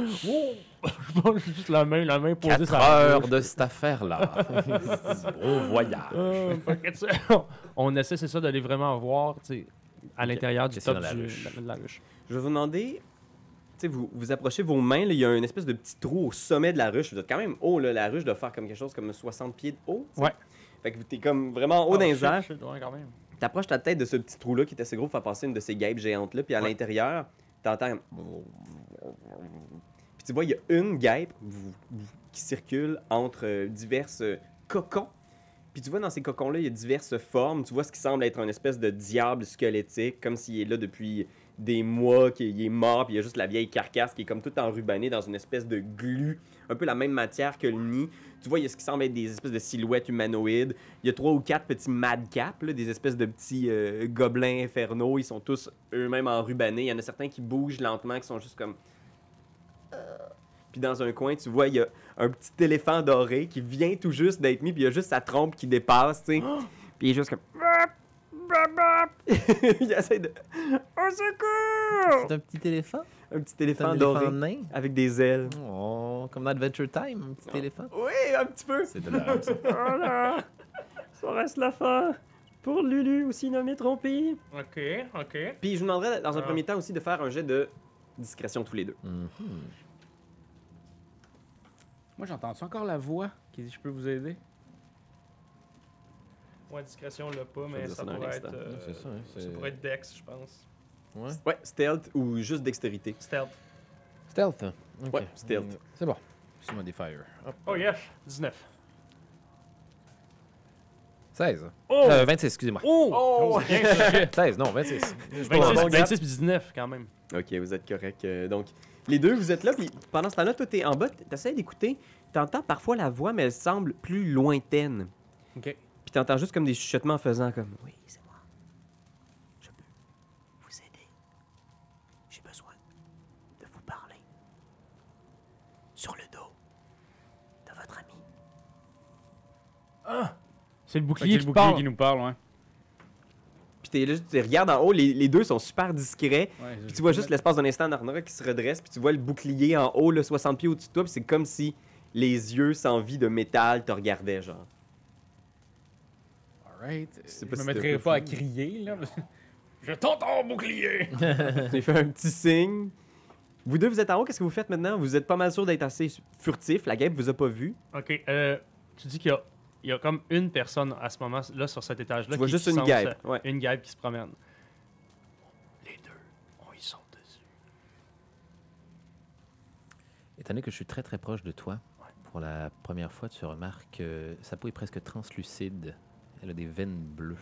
Speaker 2: Je pense juste la main, la main posée
Speaker 4: Quatre
Speaker 2: sur la
Speaker 4: heures
Speaker 2: bouche.
Speaker 4: de cette affaire-là. Bon voyage.
Speaker 2: Euh, on essaie, c'est ça, d'aller vraiment voir, tu sais, à l'intérieur du top
Speaker 4: la
Speaker 2: du- de la ruche.
Speaker 1: Je vais vous demander. Vous, vous approchez vos mains, il y a une espèce de petit trou au sommet de la ruche. Vous êtes quand même haut, là. La ruche doit faire comme quelque chose comme 60 pieds de haut. tu sais.
Speaker 2: Ouais.
Speaker 1: Fait que t'es comme vraiment haut
Speaker 2: Oh,
Speaker 1: dans les airs. T'approches ta tête de ce petit trou-là qui est assez gros pour faire passer une de ces guêpes géantes-là. Puis à
Speaker 2: Ouais.
Speaker 1: l'intérieur, t'entends. Puis tu vois, il y a une guêpe qui circule entre euh, diverses euh, cocons. Puis tu vois, dans ces cocons-là, il y a diverses formes. Tu vois ce qui semble être une espèce de diable squelettique, comme s'il est là depuis des mois qu'il est mort, puis il y a juste la vieille carcasse qui est comme tout enrubanée dans une espèce de glu, un peu la même matière que le nid. Tu vois, il y a ce qui semble être des espèces de silhouettes humanoïdes. Il y a trois ou quatre petits madcaps, des espèces de petits euh, gobelins infernaux. Ils sont tous eux-mêmes enrubanés. Il y en a certains qui bougent lentement, qui sont juste comme... Puis dans un coin, tu vois, il y a un petit éléphant doré qui vient tout juste d'être mis, puis il y a juste sa trompe qui dépasse, tu sais. Puis il est juste comme... il essaie de... Au secours!
Speaker 4: C'est un petit éléphant?
Speaker 1: Un petit éléphant
Speaker 4: un
Speaker 1: doré
Speaker 4: éléphant nain?
Speaker 1: avec des ailes.
Speaker 4: Oh, comme dans Adventure Time, un petit éléphant.
Speaker 1: Oui, un petit peu.
Speaker 4: C'est de la ça.
Speaker 2: Voilà. Ça reste la fin. Pour Lulu, aussi nommé trompé.
Speaker 3: Ok, ok.
Speaker 1: Puis je vous demanderais dans un
Speaker 3: Ah.
Speaker 1: premier temps aussi de faire un jet de discrétion tous les deux.
Speaker 4: Mhm.
Speaker 3: Moi, j'entends encore la voix qui dit Je peux vous aider?
Speaker 2: Ouais, discrétion, l'a pas, mais ça pourrait, être, euh,
Speaker 4: C'est ça, hein,
Speaker 2: ça pourrait être Dex, je pense.
Speaker 4: Ouais.
Speaker 1: Ouais, stealth ou juste dextérité.
Speaker 2: Stealth.
Speaker 4: Stealth. Ok.
Speaker 1: Ouais, stealth.
Speaker 4: C'est bon. C'est modifier. Hop.
Speaker 2: Oh yes, 19.
Speaker 4: 16.
Speaker 2: Oh!
Speaker 4: Euh, 26, excusez-moi.
Speaker 2: Oh!
Speaker 1: Oh!
Speaker 2: c'est bien ça.
Speaker 4: 16, non, 26.
Speaker 2: 26,
Speaker 1: bon gap.
Speaker 2: 26 puis 19 quand même.
Speaker 1: Ok, vous êtes correct. Euh, donc, les deux, vous êtes là, puis pendant ce temps-là, toi, t'es en bas, t'essaies d'écouter. T'entends parfois la voix, mais elle semble plus lointaine.
Speaker 3: Ok.
Speaker 1: Puis t'entends juste comme des chuchotements en faisant comme Oui, c'est moi. Je peux vous aider. J'ai besoin de vous parler. Sur le dos de votre ami.
Speaker 2: C'est le bouclier
Speaker 3: c'est
Speaker 2: qui
Speaker 3: le bouclier
Speaker 2: parle.
Speaker 3: qui nous parle, ouais.
Speaker 1: T'es là, tu regardes en haut, les, les deux sont super discrets.
Speaker 3: ouais
Speaker 1: Puis tu vois juste l'espace d'un instant Narnora qui se redresse, puis tu vois le bouclier en haut, le 60 pieds au-dessus de toi, puis c'est comme si les yeux sans vie de métal te regardaient, genre.
Speaker 3: Alright. Je
Speaker 1: pas
Speaker 3: me
Speaker 1: si
Speaker 3: mettrai
Speaker 1: t'as
Speaker 3: pas à crier, là. Je t'entends, bouclier
Speaker 1: J'ai fait un petit signe. Vous deux, vous êtes en haut, qu'est-ce que vous faites maintenant? Vous êtes pas mal sûr d'être assez furtif, la guêpe vous a pas vu.
Speaker 2: Ok, euh, tu dis qu'il y a, il y a comme une personne à ce moment-là sur cet étage-là.
Speaker 1: Tu vois
Speaker 2: qui-
Speaker 1: juste
Speaker 2: qui
Speaker 1: une guêpe, ouais.
Speaker 2: Une guêpe qui se promène. Les deux, ils sont dessus.
Speaker 4: Étant donné que je suis très très proche de toi, pour la première fois, tu remarques que sa peau est presque translucide. Elle a des veines bleues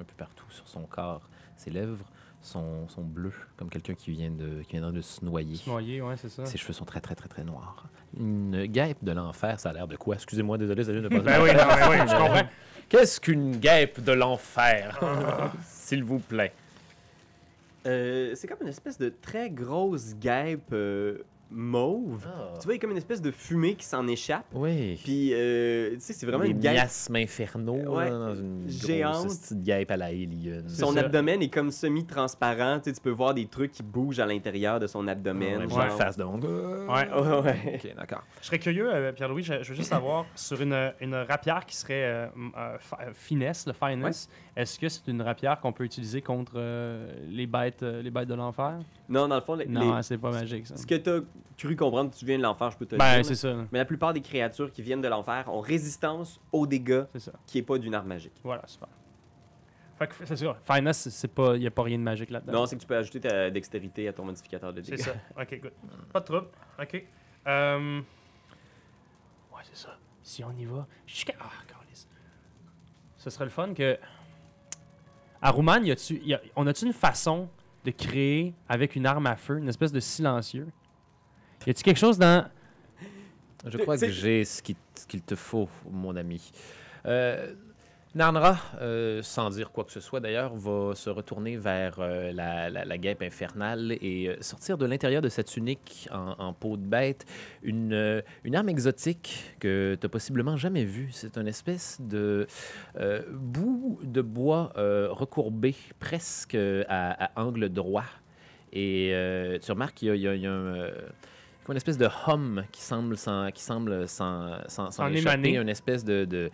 Speaker 4: un peu partout sur son corps. Ses lèvres sont, sont bleues, comme quelqu'un qui, vient de, qui viendrait de se noyer.
Speaker 2: Se noyer, ouais, c'est ça.
Speaker 4: Ses cheveux sont très très très très noirs. Une guêpe de l'enfer, ça a l'air de quoi? Excusez-moi, désolé, désolé de pas
Speaker 2: Ben oui, non, ben oui, je comprends.
Speaker 4: Qu'est-ce qu'une guêpe de l'enfer S'il vous plaît?
Speaker 1: Euh, c'est comme une espèce de très grosse guêpe euh, mauve. Tu vois, il y a comme une espèce de fumée qui s'en échappe.
Speaker 4: Oui.
Speaker 1: Puis, euh, tu sais, c'est vraiment
Speaker 4: des
Speaker 1: une guêpe.
Speaker 4: miasmes infernaux
Speaker 1: Ouais,
Speaker 4: là, dans une
Speaker 1: géante.
Speaker 4: grosse petite guêpe à la alien.
Speaker 1: Son
Speaker 2: ça.
Speaker 1: abdomen est comme semi-transparent. Tu sais, tu peux voir des trucs qui bougent à l'intérieur de son abdomen.
Speaker 4: Ouais, une face de
Speaker 2: Ouais.
Speaker 1: Ouais, ouais.
Speaker 4: Ok, d'accord.
Speaker 2: Je serais curieux, euh, Pierre-Louis, je, je veux juste savoir, sur une, une rapière qui serait euh, euh, euh, finesse, le finesse, est-ce que c'est une rapière qu'on peut utiliser contre euh, les, bêtes, euh, les bêtes de l'enfer?
Speaker 1: Non, dans le fond, les-
Speaker 2: Non,
Speaker 1: les-
Speaker 2: c'est pas magique, ça.
Speaker 1: ce que tu as cru comprendre, tu viens de l'enfer, je peux te le
Speaker 2: Ben,
Speaker 1: dire.
Speaker 2: c'est ça.
Speaker 1: Mais la plupart des créatures qui viennent de l'enfer ont résistance aux dégâts
Speaker 2: C'est ça.
Speaker 1: qui est pas d'une arme magique.
Speaker 2: Voilà, super. Fait que c'est ça. Finesse, c'est- c'est pas, y a pas rien de magique là-dedans.
Speaker 1: Non, c'est que tu peux ajouter ta dextérité à ton modificateur de
Speaker 2: C'est
Speaker 1: dégâts.
Speaker 2: ça. Ok, good. Pas de trouble. Ok. Euh... Ouais, c'est ça. Si on y va. Jusqu'à. Ah, câlisse. Ce serait le fun que. À Rouman, y a-tu, y a- on a-tu une façon de créer avec une arme à feu, une espèce de silencieux? Y a-tu quelque chose dans.
Speaker 4: Je crois que j'ai ce qu'il te faut, mon ami. Euh, Narnra, euh, sans dire quoi que ce soit d'ailleurs, va se retourner vers euh, la, guêpe infernale et euh, sortir de l'intérieur de cette tunique en, peau de bête une, arme exotique que tu n'as possiblement jamais vue. C'est une espèce de bout de bois recourbé presque à, angle droit. Et tu remarques qu'il y a, un, comme une espèce de hum qui semble s'en, qui semble s'en S'en échapper,
Speaker 2: émaner.
Speaker 4: une espèce de... de...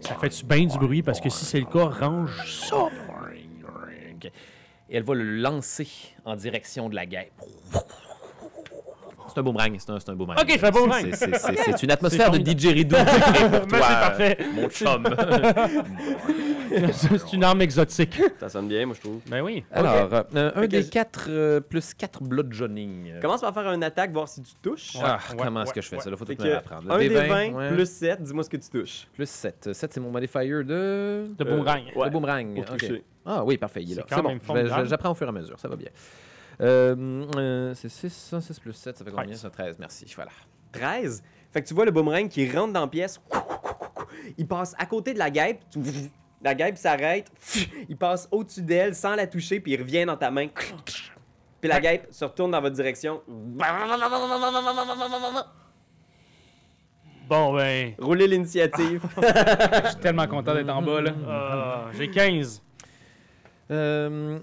Speaker 2: Ça fait-tu bien du bruit? Parce que si c'est le cas, range ça.
Speaker 4: Et elle va le lancer en direction de la guêpe. C'est un boomerang, c'est un, boomerang.
Speaker 2: Ok, c'est un boomerang.
Speaker 4: C'est, une atmosphère de créée pour toi,
Speaker 2: c'est parfait.
Speaker 4: mon chum.
Speaker 2: C'est une arme exotique.
Speaker 1: Ça sonne bien, moi, je trouve.
Speaker 2: Ben oui.
Speaker 4: Alors, euh, un
Speaker 1: que
Speaker 4: des
Speaker 1: je-
Speaker 4: 4 plus 4 bludgeoning.
Speaker 1: Commence par faire une attaque, voir si tu touches.
Speaker 4: Ah,
Speaker 2: Ouais,
Speaker 4: comment est-ce que je fais
Speaker 2: ouais.
Speaker 4: ça? Là, faut tout
Speaker 1: Fait
Speaker 4: me
Speaker 1: que
Speaker 4: apprendre.
Speaker 1: un des 20
Speaker 4: ouais.
Speaker 1: plus 7, dis-moi ce que tu touches.
Speaker 4: Plus 7. 7, c'est mon modifier de...
Speaker 2: De boomerang.
Speaker 1: Ouais.
Speaker 4: de boomerang. Ah oui, parfait, il est
Speaker 2: C'est
Speaker 4: là. C'est bon, j'apprends au fur et à mesure, ça va bien. Euh, euh, c'est 6, 6 plus 7, ça fait combien?
Speaker 2: Treize.
Speaker 4: Ça? 13, merci. Voilà.
Speaker 1: 13. Fait que tu vois le boomerang qui rentre dans la pièce. Il passe à côté de la guêpe. La guêpe s'arrête. Il passe au-dessus d'elle sans la toucher, puis il revient dans ta main. Puis la guêpe se retourne dans votre direction.
Speaker 2: Bon, ben.
Speaker 1: Roulez l'initiative.
Speaker 3: Je suis tellement content d'être en bas, là.
Speaker 2: euh, J'ai 15.
Speaker 4: Euh,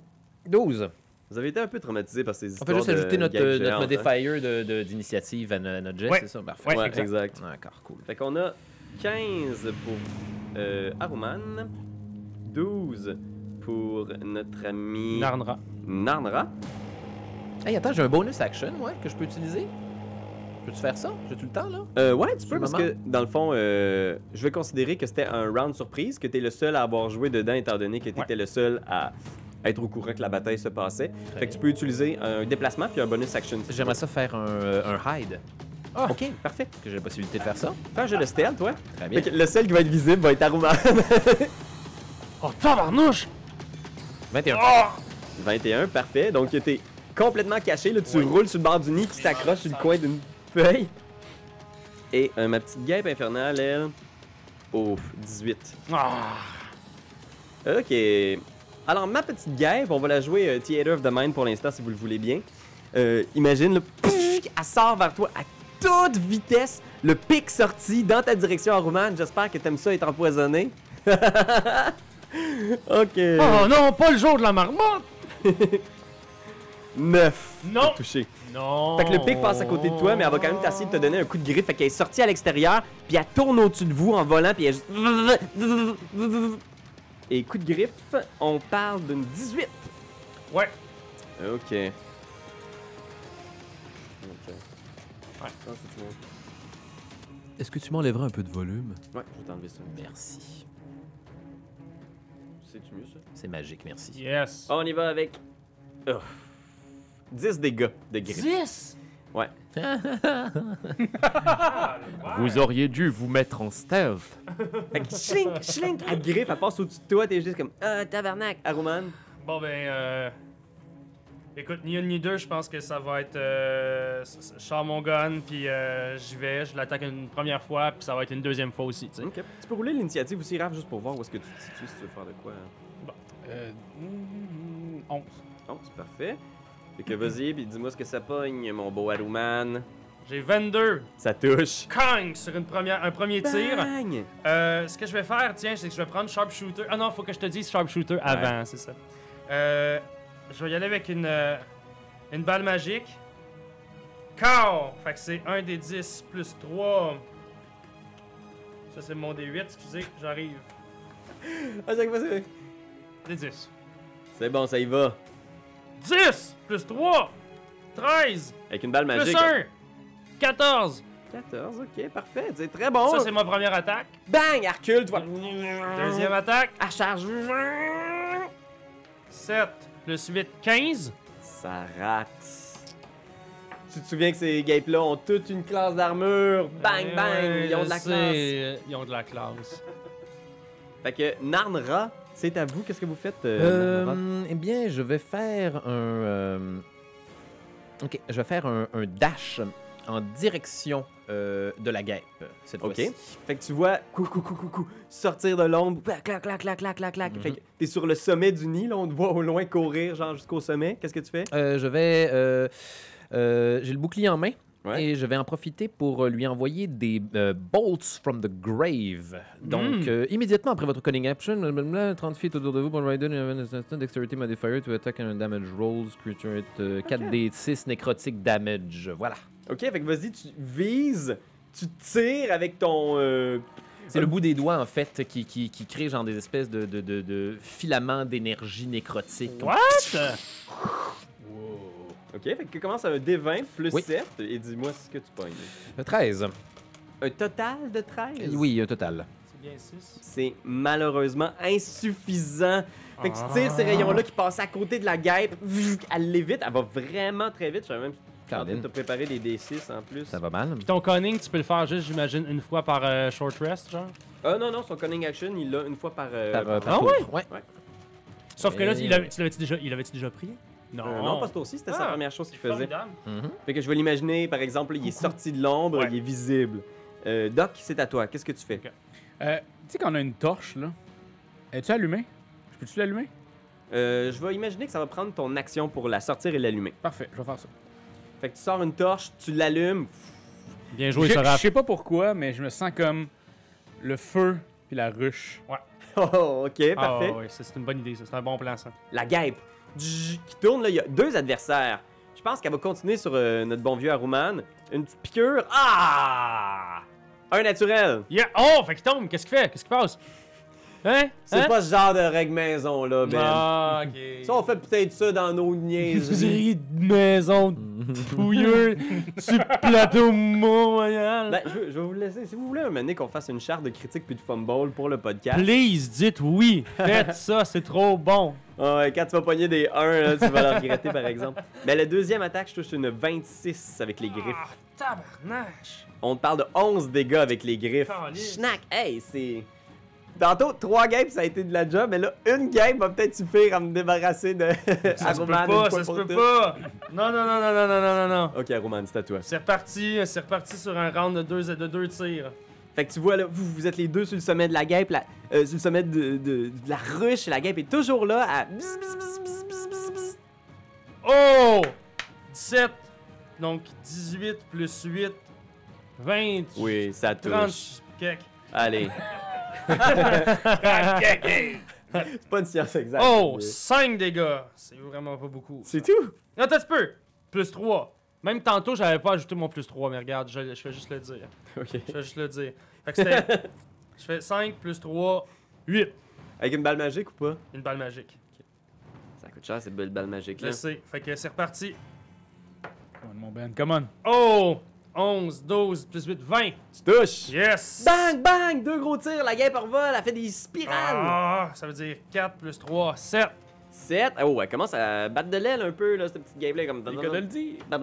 Speaker 4: 12.
Speaker 1: Vous avez été un peu traumatisé par ces
Speaker 4: On
Speaker 1: histoires
Speaker 4: peut juste
Speaker 1: de
Speaker 4: ajouter notre,
Speaker 1: guêpes
Speaker 4: notre
Speaker 1: hein?
Speaker 4: modifier de- de- d'initiative à, no- à notre jet,
Speaker 2: Ouais.
Speaker 4: c'est ça? Parfait.
Speaker 2: Ouais, exact.
Speaker 1: exact.
Speaker 4: D'accord, cool.
Speaker 1: Fait qu'on a 15 pour euh, Aruman, 12 pour notre ami
Speaker 2: Narnra.
Speaker 1: Narnra.
Speaker 4: Hey, attends, j'ai un bonus action, ouais, que je peux utiliser. Peux-tu faire ça? J'ai tout le temps, là?
Speaker 1: Euh, ouais, tu peux, parce
Speaker 4: moment?
Speaker 1: que dans le fond, euh, je vais considérer que c'était un round surprise, que tu es le seul à avoir joué dedans, étant donné que tu étais le seul à être au courant que la bataille se passait. Fait que tu peux utiliser un déplacement puis un bonus action.
Speaker 4: J'aimerais ça faire un, euh, un hide.
Speaker 1: Ok, parfait.
Speaker 4: Que j'ai la possibilité de faire ça?
Speaker 1: Fais un jeu de stealth, toi.
Speaker 4: Très bien.
Speaker 1: Fait que le seul qui va être visible va être Aruman.
Speaker 2: Oh, tabarnouche!
Speaker 4: 21.
Speaker 2: Oh!
Speaker 1: 21, parfait. Donc, t'es complètement caché. Là, tu roules sur le bord du nid qui t'accroche sur le coin d'une feuille. Et euh, ma petite guêpe infernale, elle. Ouf, 18.
Speaker 2: Ah!
Speaker 1: Ok. Alors, ma petite guêpe, on va la jouer euh, Theater of the Mind pour l'instant, si vous le voulez bien. Euh, imagine, là, pfff, elle sort vers toi à toute vitesse, le pic sorti dans ta direction, Aruman. J'espère que t'aimes ça être empoisonné. ok.
Speaker 2: Oh non, pas le jour de la marmotte!
Speaker 1: 9.
Speaker 2: Non.
Speaker 1: Touché.
Speaker 2: Non!
Speaker 1: Fait que le pic passe à côté de toi, mais elle va quand même t'essayer de te donner un coup de griffe. Fait qu'elle est sortie à l'extérieur, puis elle tourne au-dessus de vous en volant, puis elle juste... Et coup de griffe, on parle d'une 18.
Speaker 2: Ouais.
Speaker 1: Ok. Ok. Ouais.
Speaker 4: Est-ce que tu m'enlèveras un peu de volume?
Speaker 1: Ouais, je vais t'enlever ça.
Speaker 4: Merci.
Speaker 1: C'est-tu mieux ça?
Speaker 4: C'est magique, merci.
Speaker 2: Yes.
Speaker 1: On y va avec... Oh. 10 dégâts de griffe.
Speaker 2: 10!
Speaker 1: Ouais.
Speaker 4: Vous auriez dû vous mettre en stealth.
Speaker 1: Fait que schlink, schlink, elle griffe, elle passe au-dessus de toi, t'es juste comme... Ah, tabarnak, Aruman.
Speaker 2: Bon, ben, euh. Écoute, ni une ni deux, je pense que ça va être. Euh, je sors mon gun, puis euh, j'y vais, je l'attaque une première fois, puis ça va être une deuxième fois aussi, tu sais.
Speaker 1: Ok. Tu peux rouler l'initiative aussi, Raph, juste pour voir où est-ce que tu te situes si tu veux faire de quoi. hein.
Speaker 3: Euh, mm, 11.
Speaker 1: Oh, c'est parfait. Fait que vas-y, puis dis-moi ce que ça pogne, mon beau Haruman.
Speaker 2: J'ai 22.
Speaker 1: Ça touche.
Speaker 2: Kang! Sur une première, un premier tir.
Speaker 1: Bang!
Speaker 2: Euh, ce que je vais faire, tiens, c'est que je vais prendre Sharpshooter. Ah non, faut que je te dise Sharpshooter avant, c'est ça. Euh, je vais y aller avec une, euh, une balle magique. Cow! Fait que c'est 1 des 10 plus 3. Ça, c'est mon D8, excusez, j'arrive.
Speaker 1: Ah, c'est-
Speaker 2: Des 10.
Speaker 1: C'est bon, ça y va.
Speaker 2: 10 plus 3! 13
Speaker 1: Avec une balle
Speaker 2: plus
Speaker 1: magique.
Speaker 2: 1! 14!
Speaker 1: 14, ok, parfait. C'est très bon.
Speaker 2: Ça, c'est ma première attaque.
Speaker 1: Bang! Elle recule, toi.
Speaker 2: Deuxième attaque.
Speaker 1: Elle charge.
Speaker 2: 7 plus 8, 15.
Speaker 1: Ça rate. Tu te souviens que ces guêpes-là ont toute une classe d'armure. Bang,
Speaker 2: Ouais,
Speaker 1: bang!
Speaker 2: ouais,
Speaker 1: Ils ont de la
Speaker 2: sais,
Speaker 1: classe.
Speaker 2: euh, Ils ont de la classe.
Speaker 1: Fait que Narnra, c'est à vous. Qu'est-ce que vous faites, euh?
Speaker 4: Euh, eh bien, je vais faire un. euh, Ok, je vais faire un, un dash en direction euh, de la guêpe cette
Speaker 1: Ok.
Speaker 4: fois-ci.
Speaker 1: Fait que tu vois, coucou, coucou, coucou, sortir de l'ombre, clac, clac, clac, clac, clac, clac, clac. Fait que t'es sur le sommet du nid, là, on te voit au loin courir, genre jusqu'au sommet. Qu'est-ce que tu fais?
Speaker 4: Euh, je vais. euh, J'ai le bouclier en main.
Speaker 1: Ouais.
Speaker 4: Et je vais en profiter pour euh, lui envoyer des euh, bolts from the grave. Donc,
Speaker 2: Mm.
Speaker 4: euh, immédiatement après votre cunning action, blablabla, 30 feet autour de vous, pour instant dexterity modifier to attack and damage rolls, creature hit, euh, 4d6 nécrotique damage. Voilà.
Speaker 1: Ok, fait que vas-y, tu vises, tu tires avec ton.
Speaker 4: C'est le bout des doigts, en fait, qui, qui, qui crée genre des espèces de, de, de, de filaments d'énergie nécrotique.
Speaker 2: What?
Speaker 1: Ok, fait que commence à un D20 plus
Speaker 4: Oui.
Speaker 1: 7 et dis-moi ce que tu pognes.
Speaker 4: Euh, 13.
Speaker 1: Un total de 13?
Speaker 4: Euh, Oui, un total.
Speaker 2: Bien 6.
Speaker 1: C'est malheureusement insuffisant. Fait que tu tires ces rayons-là qui passent à côté de la guêpe. Elle l'évite. Elle va vraiment très vite. Je savais même
Speaker 4: Caroline.
Speaker 1: te préparer des D6 en plus.
Speaker 4: Ça va mal.
Speaker 2: Puis ton conning, tu peux le faire juste, j'imagine, une fois par euh, short rest, genre.
Speaker 1: Ah non, non, son cunning action, il l'a une fois par. euh,
Speaker 4: Par, euh,
Speaker 1: par-
Speaker 4: par
Speaker 2: Ah
Speaker 4: tour.
Speaker 2: ouais?
Speaker 4: Ouais.
Speaker 2: Sauf que là,
Speaker 4: Et-
Speaker 2: il avait- tu l'avais-tu déjà, il déjà pris? Non.
Speaker 1: Euh, non, pas ce tour-ci, c'était sa
Speaker 2: Ah,
Speaker 1: première chose qu'il faisait.
Speaker 4: Mhm.
Speaker 1: Fait que je vais l'imaginer, par exemple, il est sorti de l'ombre,
Speaker 2: Ouais.
Speaker 1: il est visible. Euh, Doc, c'est à toi. Qu'est-ce que tu fais?
Speaker 3: Euh, tu sais, quand on a une torche, là, es-tu allumé? Je peux-tu l'allumer?
Speaker 1: Euh, je vais imaginer que ça va prendre ton action pour la sortir et l'allumer.
Speaker 3: Parfait, je vais faire ça.
Speaker 1: Fait que tu sors une torche, tu l'allumes.
Speaker 2: Bien joué,
Speaker 3: Je je sais pas pourquoi, mais je me sens comme le feu puis la ruche.
Speaker 1: Oh, ok,
Speaker 2: Ah,
Speaker 1: parfait.
Speaker 2: ouais, ça, c'est une bonne idée, ça. C'est un bon plan, ça.
Speaker 1: La guêpe qui tourne, là, il y a deux adversaires. Je pense qu'elle va continuer sur euh, notre bon vieux Aruman. Une petite piqûre. Ah! Un naturel.
Speaker 2: Yeah. Oh, fait qu'il tombe. Qu'est-ce qu'il fait? Qu'est-ce qui passe? Hein?
Speaker 1: C'est
Speaker 2: Hein?
Speaker 1: pas ce genre de règle maison, là, Ben.
Speaker 2: Ah, ok.
Speaker 1: Ça, on fait peut-être ça dans nos niaiseries.
Speaker 2: De maison pouilleux sur le plateau Mont-Royal.
Speaker 1: Ben, je, vais vous laisser. Si vous voulez un moment qu'on fasse une charte de critique puis de fumble pour le podcast.
Speaker 2: Please, dites oui. Faites ça, c'est trop bon.
Speaker 1: Ah ouais, quand tu vas pogner des 1, là, tu vas le regretter, par exemple. Mais la deuxième attaque, je touche une 26 avec les griffes.
Speaker 2: Ah, tabarnache.
Speaker 1: On te parle de 11 dégâts avec les griffes. Schnack, hey, c'est. Tantôt, trois games, ça a été de la job, mais là, une game va peut-être suffire à me débarrasser de.
Speaker 2: Ça se peut pas, ça se peut pas! Non, non, non, non, non, non, non, non.
Speaker 1: Ok, Roman, c'est à toi.
Speaker 2: C'est reparti, c'est reparti sur un round de deux, de deux tirs.
Speaker 1: Fait que tu vois, là, vous, vous êtes les deux sur le sommet de la guêpe, la, euh, sur le sommet de, de, la ruche, la guêpe est toujours là à.
Speaker 2: Oh! 17, donc 18 plus 8, 20.
Speaker 1: Oui, ça touche. Allez. c'est pas une science exacte.
Speaker 2: Oh!
Speaker 1: mais-
Speaker 2: 5 dégâts. C'est vraiment pas beaucoup.
Speaker 1: C'est tout?
Speaker 2: Attends un petit peu? Plus 3. Même tantôt, j'avais pas ajouté mon plus 3, mais regarde, je, je vais juste le dire.
Speaker 1: Ok.
Speaker 2: Je vais juste le dire. Fait que c'était. je fais 5 plus 3, 8.
Speaker 1: Avec une balle magique ou pas?
Speaker 2: Une balle magique.
Speaker 1: Ça coûte cher, cette belle balle magique
Speaker 2: Je sais. Fait que c'est reparti.
Speaker 3: Come on, mon Ben, come on.
Speaker 2: Oh! 11, 12, plus 8, 20.
Speaker 1: Tu touches!
Speaker 2: Yes!
Speaker 1: Bang, bang! Deux gros tirs, la guêpe revole, elle fait des spirales!
Speaker 2: Ah, ça veut dire 4 plus 3, 7.
Speaker 1: 7. Oh, elle commence à battre de l'aile un peu, là, cette petite game-là. Comme...
Speaker 3: Il de le dire.
Speaker 2: Ah,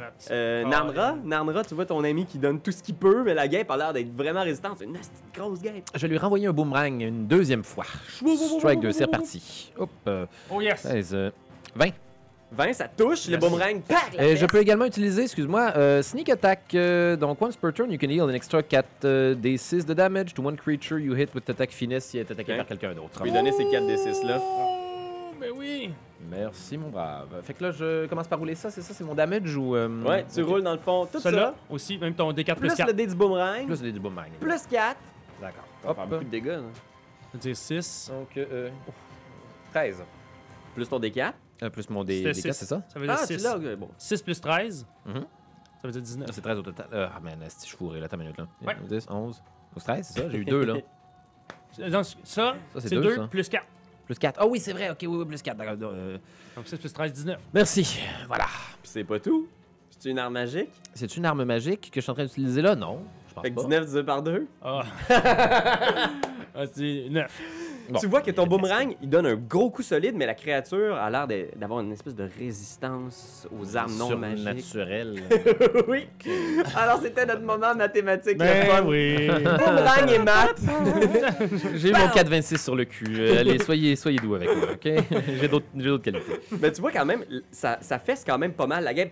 Speaker 2: la petite
Speaker 1: Euh, Narnra. Narnra, tu vois ton ami qui donne tout ce qu'il peut, mais la guêpe a l'air d'être vraiment résistante. C'est une petite grosse guêpe.
Speaker 4: Je vais lui renvoyer un boomerang une deuxième fois. Strike 2, c'est reparti. Hop, euh,
Speaker 2: Oh yes!
Speaker 4: 16, euh, 20.
Speaker 1: 20, ça touche, le boomerang, pac! la
Speaker 4: Euh, je peux également utiliser, excuse-moi, euh, Sneak Attack. euh, donc, once per turn, you can heal an extra 4 euh, d6 de damage to one creature you hit with attack finesse si elle est attaquée par quelqu'un d'autre.
Speaker 1: Tu peux lui donner ces 4 D6 là.
Speaker 2: Oh, mais oui!
Speaker 4: Merci, mon brave. Fait que là, je commence par rouler ça, c'est ça, c'est mon damage ou. euh,
Speaker 1: Ouais, tu roules dans le fond, tout
Speaker 2: Celui-là
Speaker 1: ça.
Speaker 2: aussi, même ton D4 plus
Speaker 1: Plus
Speaker 2: 4.
Speaker 1: le dé du boomerang,
Speaker 4: Plus les du boomerang.
Speaker 1: plus 4.
Speaker 4: D'accord.
Speaker 1: Ça faire beaucoup de dégâts. là.
Speaker 2: Je veux dire 6.
Speaker 4: Donc, euh, 13.
Speaker 1: Plus ton D4.
Speaker 4: Euh, plus mon D,
Speaker 2: C'était
Speaker 4: D4,
Speaker 2: six.
Speaker 4: c'est ça?
Speaker 2: Ça veut dire
Speaker 1: Ah, tu
Speaker 2: 6.
Speaker 1: l'as, ok, bon.
Speaker 2: 6 plus 13.
Speaker 4: Mhm.
Speaker 2: Ça veut dire 19.
Speaker 4: Ah, C'est 13 au total. Euh, ah, man, que je fourré là, ta minute là.
Speaker 2: Ouais.
Speaker 4: 10, 11. 12, 13, c'est ça? J'ai eu 2 là.
Speaker 2: Donc, ça,
Speaker 4: Ça, c'est
Speaker 2: c'est
Speaker 4: deux,
Speaker 2: 2
Speaker 4: ça.
Speaker 2: plus 4.
Speaker 4: Plus 4. Ah oui, c'est vrai, ok, oui, oui, plus 4. D'accord. euh,
Speaker 2: Donc 6 plus 13, 19.
Speaker 4: merci. Voilà.
Speaker 1: Puis c'est pas tout? C'est une arme magique?
Speaker 4: C'est une arme magique que je suis en train d'utiliser là? Non, je pense
Speaker 1: Fait que
Speaker 4: pas.
Speaker 1: 19 divisé par 2.
Speaker 2: Ah. ah, c'est 9.
Speaker 4: Bon.
Speaker 1: Tu vois que ton boomerang, il donne un gros coup solide, mais la créature a l'air d'avoir une espèce de résistance aux armes non magiques.
Speaker 4: Surnaturel.
Speaker 1: oui. Alors c'était notre moment mathématique.
Speaker 2: Ben oui.
Speaker 1: Boomerang et maths.
Speaker 4: J'ai eu mon 4,26 sur le cul. Euh, allez, soyez, soyez doux avec moi, ok? J'ai d'autres j'ai d'autres qualités.
Speaker 1: Mais tu vois quand même, ça, ça fesse quand même pas mal la game.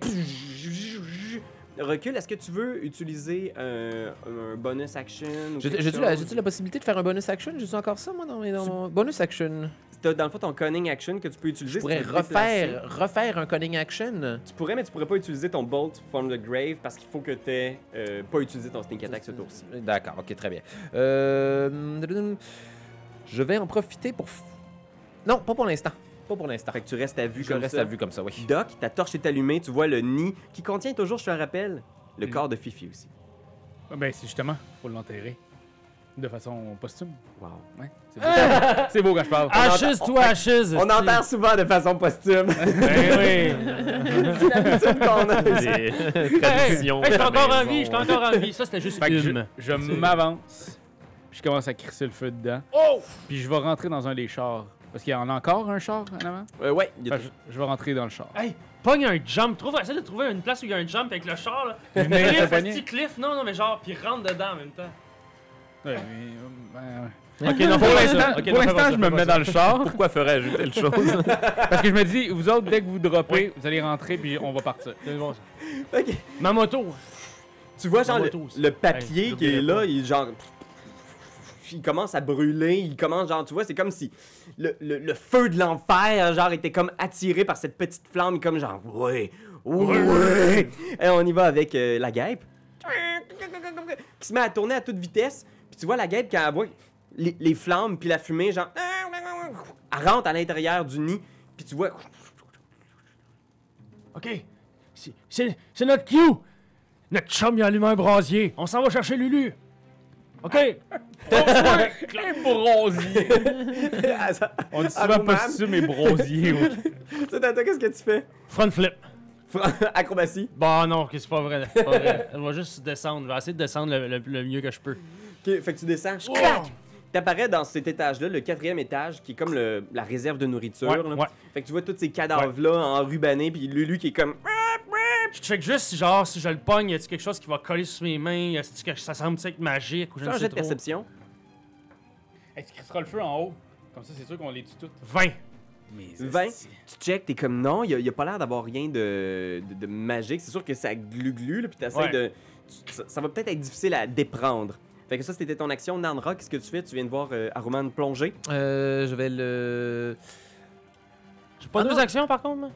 Speaker 1: Recule, est-ce que tu veux utiliser un, un bonus action
Speaker 4: J'ai-tu la, possibilité de faire un bonus action? J'ai-tu encore ça, moi, dans, mes- dans mon bonus action?
Speaker 1: Dans le fond ton cunning action que tu peux utiliser.
Speaker 4: Je pourrais
Speaker 1: si tu
Speaker 4: refaire, refaire un cunning action?
Speaker 1: Tu pourrais, mais tu pourrais pas utiliser ton bolt from the grave parce qu'il faut que t'aies euh, pas utilisé ton sneak attack ce tour-ci.
Speaker 4: D'accord, ok, très bien. Euh, je vais en profiter pour... Non, pas pour l'instant. Pas pour l'instant.
Speaker 1: Fait que tu restes à vue
Speaker 4: Je
Speaker 1: comme
Speaker 4: reste
Speaker 1: ça.
Speaker 4: à vue comme ça, oui.
Speaker 1: Doc, ta torche est allumée, tu vois le nid qui contient toujours, je te le rappelle, le
Speaker 3: Mm.
Speaker 1: corps de Fifi aussi.
Speaker 3: Ah, Ben, c'est justement, faut l'enterrer. De façon posthume.
Speaker 1: Wow.
Speaker 3: Ouais, c'est beau. c'est beau quand je parle.
Speaker 2: Ashes, toi, Ashes.
Speaker 1: On enterre souvent de façon posthume.
Speaker 2: Ben oui.
Speaker 1: C'est l'habitude qu'on a.
Speaker 4: Des traditions.
Speaker 2: Hey, je suis
Speaker 4: de la
Speaker 2: encore en
Speaker 4: maison.
Speaker 2: vie, je suis encore en vie. Ça, c'était juste
Speaker 3: Fait que je,
Speaker 2: une.
Speaker 3: je m'avance. puis Puis je commence à crisser le feu dedans.
Speaker 2: Oh!
Speaker 3: Puis je vais rentrer dans un des chars. Parce qu'il y en a encore un char en avant?
Speaker 1: Euh, ouais, il y a-
Speaker 3: je, je vais rentrer dans le char.
Speaker 2: Hey, pogne un jump. Trouve, essaie de trouver une place où il y a un jump avec le char, là.
Speaker 3: Venais
Speaker 2: Cliff, petit cliff, non, non, mais genre, puis rentre dedans en même temps.
Speaker 3: Ouais, mais, euh, ben,
Speaker 2: Ok,
Speaker 3: ouais.
Speaker 2: non,
Speaker 3: Pour l'instant.
Speaker 2: Ok,
Speaker 3: pour
Speaker 2: non, fais
Speaker 3: l'instant, je me mets
Speaker 2: ça.
Speaker 3: dans le char.
Speaker 4: Pourquoi ferais-je telle chose?
Speaker 3: Parce que je me dis, vous autres, dès que vous droppez, vous allez rentrer, puis on va partir.
Speaker 2: C'est bon, ça.
Speaker 1: Ok.
Speaker 2: Ma moto.
Speaker 1: Tu vois, genre, le, papier
Speaker 2: Hey,
Speaker 1: qui est là, il genre. Il commence à brûler, il commence, genre, tu vois, c'est comme si le, le- le feu de l'enfer, genre, était comme attiré par cette petite flamme, comme genre, ouais, ouais. Et on y va avec euh, la guêpe, qui se met à tourner à toute vitesse. Puis tu vois, la guêpe, quand elle voit les, les flammes, puis la fumée, genre, elle rentre à l'intérieur du nid, puis tu vois,
Speaker 2: Ok. C'est notre Q. Notre chum, il a allumé un brasier. On s'en va chercher Lulu. Ok.
Speaker 3: Un brosier!
Speaker 1: ça,
Speaker 3: On dit
Speaker 1: Ah,
Speaker 3: souvent pas ça, mais brosier. ok.
Speaker 1: toi, toi, qu'est-ce que tu fais?
Speaker 2: Front flip.
Speaker 1: Acrobatie.
Speaker 2: Bah non, ok, c'est pas vrai. C'est pas vrai. Elle va juste descendre. Je vais essayer de descendre le, le- le mieux que je peux.
Speaker 1: Ok, fait que tu descends, crac! T'apparais dans cet étage-là, le quatrième étage, qui est comme le- la réserve de nourriture.
Speaker 2: Ouais,
Speaker 1: là.
Speaker 2: ouais.
Speaker 1: Fait que tu vois tous ces cadavres-là enrubanés, puis Lulu qui est comme.
Speaker 2: Je check juste si genre si je le pogne, y a-t-il quelque chose qui va coller sur mes mains, y a-t-il que ça semble être magique ou je ne sais
Speaker 1: jet de
Speaker 2: trop?
Speaker 1: perception.
Speaker 3: Hey, tu crisseras le feu en haut. Comme ça, c'est sûr qu'on les tue toutes.
Speaker 2: 20.
Speaker 3: Mais
Speaker 1: 20. Tu check, t'es comme non, il y, a pas l'air d'avoir rien de, de, de magique. C'est sûr que ça glu-glu, là, puis t'essaies
Speaker 2: Ouais.
Speaker 1: de. tu- ça, ça va peut-être être difficile à déprendre. Fait que ça, c'était ton action. Nandra, qu'est-ce que tu fais? Tu viens de voir euh, Aruman plonger.
Speaker 4: Euh, je vais le.
Speaker 2: J'ai pas
Speaker 4: Ah
Speaker 2: deux
Speaker 4: non.
Speaker 2: actions par contre,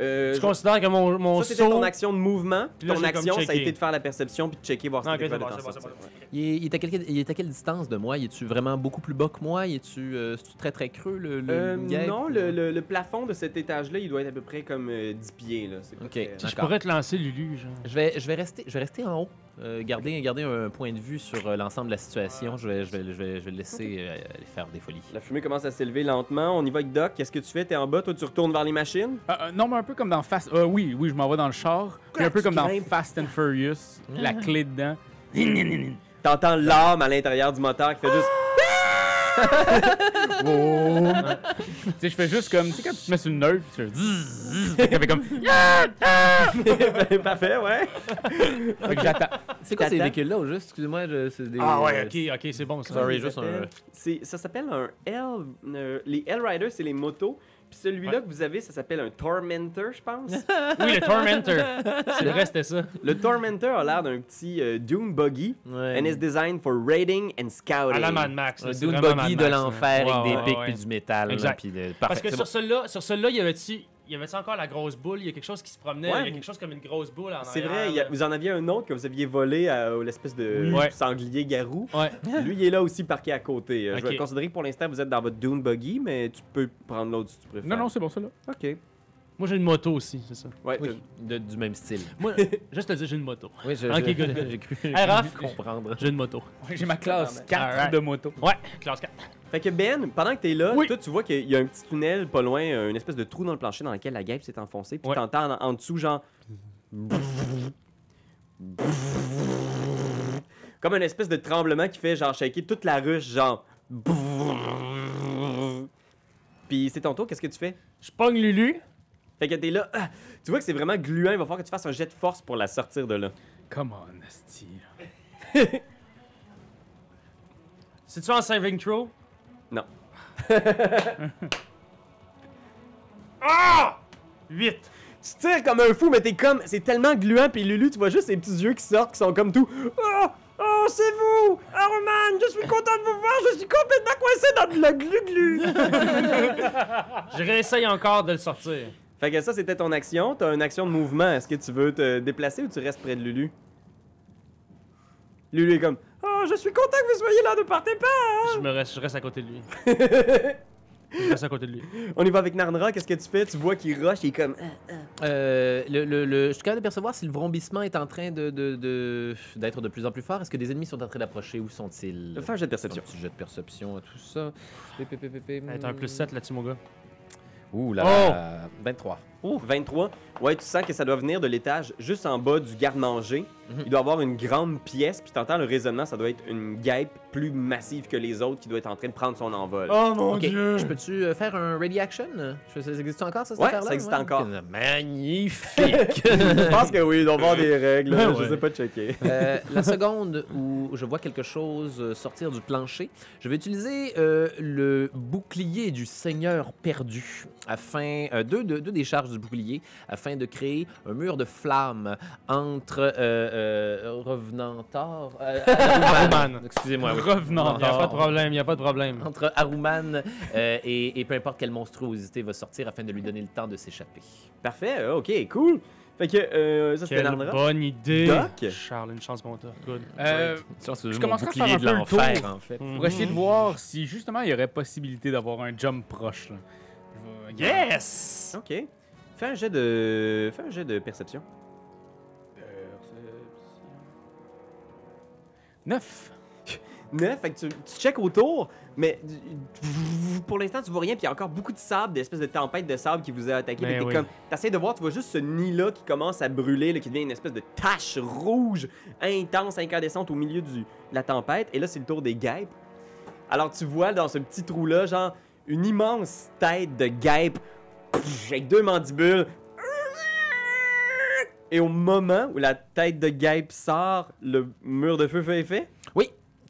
Speaker 1: Euh,
Speaker 2: Je considère que mon, mon
Speaker 1: ça,
Speaker 2: saut.
Speaker 1: ton action de mouvement. Puis
Speaker 2: là,
Speaker 1: ton action, ça a été de faire la perception puis de checker voir si
Speaker 2: ok,
Speaker 1: t'étais
Speaker 2: c'est bon, bon,
Speaker 1: sortir.
Speaker 4: Il est, à quelle, il est à quelle distance de moi? Il est-tu vraiment beaucoup plus bas que moi? Il est-tu euh, très très creux le, le
Speaker 1: Euh,
Speaker 4: guêpe?
Speaker 1: non, le, le- le plafond de cet étage-là, il doit être à peu près comme euh, 10 pieds. Là.
Speaker 4: Ok.
Speaker 1: très-
Speaker 2: je pourrais te lancer Lulu, genre.
Speaker 4: Je vais, je vais rester, je vais rester en haut, euh, garder, garder un point de vue sur euh, l'ensemble de la situation. Je vais, je vais, je vais, je vais le laisser euh, aller faire des folies.
Speaker 1: La fumée commence à s'élever lentement. On y va avec Doc. Qu'est-ce que tu fais? T'es en bas, toi tu retournes vers les machines?
Speaker 3: Ah, euh, non, mais un peu comme dans Fast. euh, oui, oui, je m'en vais dans le char. Un peu comme dans. Fast and Furious. La clé dedans.
Speaker 1: T'entends l'âme à l'intérieur du moteur qui fait juste.
Speaker 3: Oh. tu sais, je fais juste comme. Tu sais, quand tu te mets sur le nœud, tu fais. Fait comme.
Speaker 1: Parfait, ouais.
Speaker 3: Fait que j'attends.
Speaker 4: C'est quoi ces véhicules-là au juste? Excusez-moi, je- c'est des.
Speaker 2: Ah ouais,
Speaker 4: euh,
Speaker 2: ok, ok, c'est bon ça.
Speaker 4: Sorry, juste un.
Speaker 1: C'est- Ça s'appelle un L. euh, les L-Riders, c'est les motos. Puis celui-là que vous avez, ça s'appelle un Tormentor, je pense.
Speaker 2: Oui, le Tormentor. C'est vrai, c'était ça.
Speaker 1: Le Tormentor a l'air d'un petit euh, Dune Buggy.
Speaker 4: Ouais.
Speaker 1: And is designed for raiding and scouting.
Speaker 2: À la Mad Max.
Speaker 4: Un Dune buggy
Speaker 2: Mad
Speaker 4: de l'enfer avec des
Speaker 2: Ouais,
Speaker 4: pics
Speaker 2: ouais,
Speaker 4: puis du métal. là,
Speaker 2: Exact.
Speaker 4: puis de-
Speaker 2: Parce que sur
Speaker 4: bon.
Speaker 2: celui-là, sur celui-là, il y avait-tu il y avait encore la grosse boule, il y a quelque chose qui se promenait,
Speaker 1: Ouais.
Speaker 2: il y a quelque chose comme une grosse boule en
Speaker 1: C'est
Speaker 2: arrière,
Speaker 1: vrai, a- vous en aviez un autre que vous aviez volé à l'espèce de
Speaker 2: Ouais.
Speaker 1: sanglier garou.
Speaker 2: Ouais.
Speaker 1: Lui, il est là aussi parqué à côté. Euh, Je vais considérer que pour l'instant, vous êtes dans votre Dune Buggy, mais tu peux prendre l'autre si tu préfères.
Speaker 3: Non, non, c'est bon, ça là.
Speaker 1: Ok.
Speaker 2: Moi j'ai une moto aussi, c'est ça.
Speaker 1: Ouais,
Speaker 4: Oui, de- du même style.
Speaker 2: Moi, juste te dire, j'ai une moto.
Speaker 4: Oui, je,
Speaker 2: Ok,
Speaker 4: je-
Speaker 2: good.
Speaker 4: j'ai cru, comprendre.
Speaker 2: J'ai une moto.
Speaker 3: J'ai ma classe 4
Speaker 2: Alright.
Speaker 3: de moto.
Speaker 2: Ouais, classe 4.
Speaker 1: Fait que Ben, pendant que t'es là,
Speaker 2: Oui.
Speaker 1: toi, tu vois qu'il y a un petit tunnel pas loin, euh, une espèce de trou dans le plancher dans lequel la guêpe s'est enfoncée. Puis
Speaker 2: Ouais.
Speaker 1: t'entends en, en dessous, genre. Comme une espèce de tremblement qui fait, genre, shaker toute la ruche, genre. Puis c'est ton tour, qu'est-ce que tu fais?
Speaker 2: Je pogne Lulu.
Speaker 1: Fait que t'es là, ah, tu vois que c'est vraiment gluant, il va falloir que tu fasses un jet de force pour la sortir de là.
Speaker 3: Come on, Asti.
Speaker 2: C'est-tu en saving throw?
Speaker 1: Non.
Speaker 2: Ah! 8.
Speaker 1: Tu tires comme un fou, mais t'es comme. C'est tellement gluant, puis Lulu, tu vois juste ses petits yeux qui sortent, qui sont comme tout. Oh, oh c'est vous! Aruman, je suis content de vous voir, je suis complètement coincé dans de la glu-glu!
Speaker 2: Je réessaye encore de le sortir.
Speaker 1: fait que ça, c'était ton action. T'as une action de mouvement. Est-ce que tu veux te déplacer ou tu restes près de Lulu? Lulu est comme. Oh, je suis content que vous soyez là, ne partez pas!
Speaker 2: Je, me reste, je reste à côté de lui. Je reste à côté de lui.
Speaker 1: On y va avec Narnra, qu'est-ce que tu fais? Tu vois qu'il rush, il est comme.
Speaker 4: Euh, le, le- le- je suis capable de percevoir si le vrombissement est en train de, de- de- d'être de, plus en plus fort. Est-ce que des ennemis sont en train d'approcher? Où sont-ils?
Speaker 1: Fais un jet de perception.
Speaker 4: Un petit jet de perception, tout ça?
Speaker 2: Hey, T'as un plus 7 là-dessus, mon gars.
Speaker 4: Ouh là là. 23.
Speaker 1: 23. Ouais, tu sens que ça doit venir de l'étage juste en bas du garde-manger.
Speaker 4: Mhm.
Speaker 1: Il doit avoir une grande pièce, puis t'entends le raisonnement, ça doit être une guêpe plus massive que les autres qui doit être en train de prendre son envol.
Speaker 2: Oh mon
Speaker 4: Ok, je peux-tu euh, faire un ready action? Je- Ça existe encore, ça, cette
Speaker 1: Ouais,
Speaker 4: affaire-là?
Speaker 1: ça existe encore.
Speaker 4: Magnifique!
Speaker 1: je pense que oui, il doit avoir des règles, là,
Speaker 2: Ouais.
Speaker 1: je sais pas checker.
Speaker 4: Euh, la seconde où je vois quelque chose euh, sortir du plancher, je vais utiliser euh, le bouclier du Seigneur perdu, afin euh, deux, deux, deux des charges du bouclier, afin de créer un mur de flammes entre euh, euh, Revenantor, euh, Aruman. Excusez-moi, oui.
Speaker 3: Revenant.
Speaker 2: Il n'y a pas de problème, il n'y a pas de problème.
Speaker 4: entre Aruman euh, et, et peu importe quelle monstruosité va sortir afin de lui donner le temps de s'échapper.
Speaker 1: Parfait, euh, ok, cool. Fait que euh, ça c'était
Speaker 2: Quelle bonne idée.
Speaker 1: Doc?
Speaker 2: Charles, une chance qu'on t'a. Good.
Speaker 3: Euh,
Speaker 4: Je
Speaker 3: je commencerai à faire un
Speaker 4: de
Speaker 3: peu le
Speaker 4: l'enfer,
Speaker 3: tour.
Speaker 4: en fait.
Speaker 3: pour essayer de voir si justement il y aurait possibilité d'avoir un jump proche. Là.
Speaker 2: Yes!
Speaker 1: Ok. Fais un jet de. Fais un jet de perception.
Speaker 3: Neuf.
Speaker 1: 9, fait que tu, tu checkes autour, mais pour l'instant, tu vois rien, puis il y a encore beaucoup de sable, des espèces de tempête de sable qui vous a attaqué.
Speaker 2: Ben
Speaker 1: t'es
Speaker 2: oui.
Speaker 1: comme, t'essaies de voir, tu vois juste ce nid-là qui commence à brûler, là, qui devient une espèce de tache rouge, intense, incandescente au milieu du, de la tempête. Et là, c'est le tour des guêpes. Alors, tu vois dans ce petit trou-là, genre, une immense tête de guêpe, avec deux mandibules. Et au moment où la tête de guêpe sort, le mur de feu fait effet?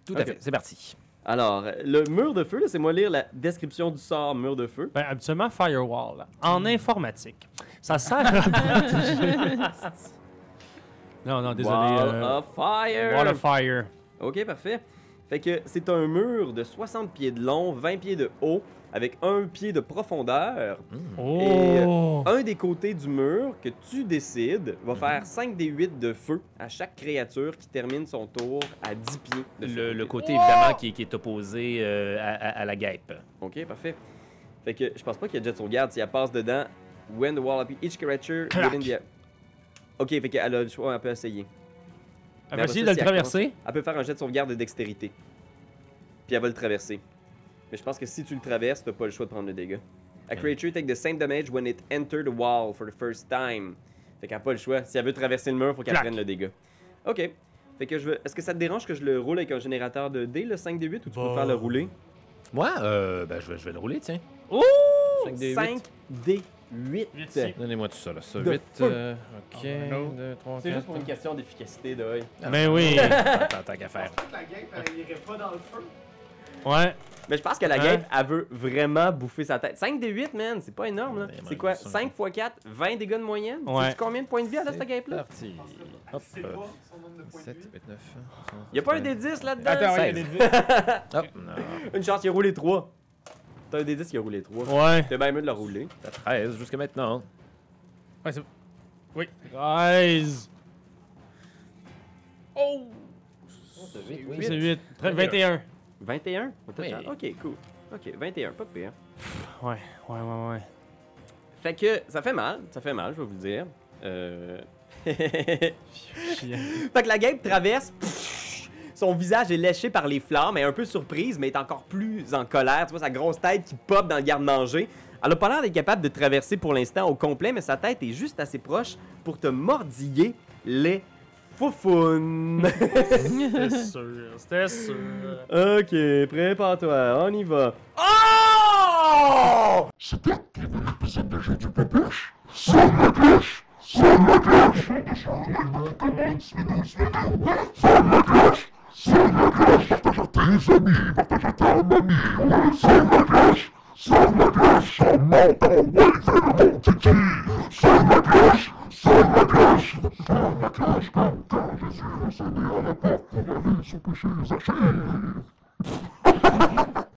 Speaker 4: Tout à fait, c'est parti.
Speaker 1: Alors, le mur de feu, là, c'est moi lire la description du sort mur de feu.
Speaker 2: Ben, habituellement, firewall. là. En informatique, ça sert à protéger. non, non, désolé.
Speaker 1: Wall
Speaker 2: euh,
Speaker 1: of fire!
Speaker 2: Wall of fire.
Speaker 1: Ok, parfait. Fait que c'est un mur de 60 pieds de long, 20 pieds de haut, avec un pied de profondeur.
Speaker 2: Oh!
Speaker 1: Un des côtés du mur que tu décides va faire 5 des 8 de feu à chaque créature qui termine son tour à 10 pieds de
Speaker 4: Le, le
Speaker 1: côté.
Speaker 4: évidemment, qui, qui est opposé euh, à, à- à la guêpe.
Speaker 1: Ok, parfait. Fait que je pense pas qu'il y a jet de sauvegarde. Si elle passe dedans, when the wall appears, each creature within the... Ok, fait qu'elle a le choix, elle peut essayer.
Speaker 2: Elle va essayer
Speaker 1: ça,
Speaker 2: de
Speaker 1: si
Speaker 2: le
Speaker 1: elle
Speaker 2: traverser?
Speaker 1: Elle peut faire un jet de sauvegarde de dextérité. Puis elle va le traverser. Mais je pense que si tu le traverses, t'as pas le choix de prendre le dégât. A creature take the same damage when it enter the wall for the first time. Fait qu'elle a pas le choix. Si elle veut traverser le mur, faut qu'elle prenne le dégât. Ok. Fait que je veux. Est-ce que ça te dérange que je le roule avec un générateur de dés, le 5 d 8, ou tu
Speaker 2: Bah.
Speaker 1: préfères le rouler?
Speaker 4: Moi, euh, ben, je, vais, je vais le rouler, tiens.
Speaker 1: Ouh!
Speaker 4: 5 d 8.
Speaker 1: 5 d 8.
Speaker 2: Huit.
Speaker 4: Donnez-moi tout ça, là. Ça,
Speaker 1: De
Speaker 4: 8,
Speaker 1: feu.
Speaker 4: euh, ok,
Speaker 3: Oh, no.
Speaker 4: 2, 3,
Speaker 1: C'est juste pour une question d'efficacité d'œil.
Speaker 2: Ben oui.
Speaker 4: Attends, tant qu'à faire.
Speaker 5: La elle irait pas dans le feu.
Speaker 2: Ouais.
Speaker 1: Mais je pense que la
Speaker 2: Hein?
Speaker 1: guêpe, elle veut vraiment bouffer sa tête. 5 d 8, man, c'est pas énorme, là. C'est quoi?
Speaker 4: ça.
Speaker 1: 5 x 4, 20 dégâts de moyenne?
Speaker 2: Ouais.
Speaker 1: Sais-tu combien de points de vie elle a, cette
Speaker 4: C'est
Speaker 1: guêpe-là?
Speaker 4: parti. Hop.
Speaker 5: C'est pas son nombre de points de
Speaker 4: 7,
Speaker 5: vie?
Speaker 4: 8, 9.
Speaker 1: Y'a pas un d 10 là-dedans?
Speaker 3: Attends, ouais, il y a des
Speaker 4: Hop, non.
Speaker 1: Une chance, il a roulé 3. T'as un d 10 qui a roulé 3.
Speaker 2: Ouais.
Speaker 1: C'est bien mieux de le rouler.
Speaker 4: T'as 13 jusqu'à maintenant.
Speaker 3: Ouais, c'est-
Speaker 2: 13.
Speaker 3: Oh!
Speaker 2: Oui, c'est 8. 21.
Speaker 1: 21
Speaker 4: Oui.
Speaker 1: Ok, cool. Ok, 21, pas pire.
Speaker 2: Ouais, ouais, ouais, ouais.
Speaker 1: Fait que ça fait mal, ça fait mal, je vais vous le dire. Euh. Fait que la guêpe traverse. pff, Son visage est léché par les flammes, elle est un peu surprise, mais est encore plus en colère. Tu vois sa grosse tête qui pop dans le garde-manger. Elle a pas l'air d'être capable de traverser pour l'instant au complet, mais sa tête est juste assez proche pour te mordiller les Foufoune!
Speaker 2: c'était sûr, c'était sûr.
Speaker 1: Ok, prépare-toi, on y va. Oh! C'est toi qui avais l'épisode de jeu du Pépuche? Sur la cloche! Sur la cloche! Sur la cloche! Sur la cloche! Partage à tes amis, partage à ta mamie. Sur la cloche! Sur la cloche! On monte, on wave et le monde titille! Sur la cloche! Seul ma cloche Seul ma cloche Quand Jésus sonnait à la porte pour aller son péché Zachée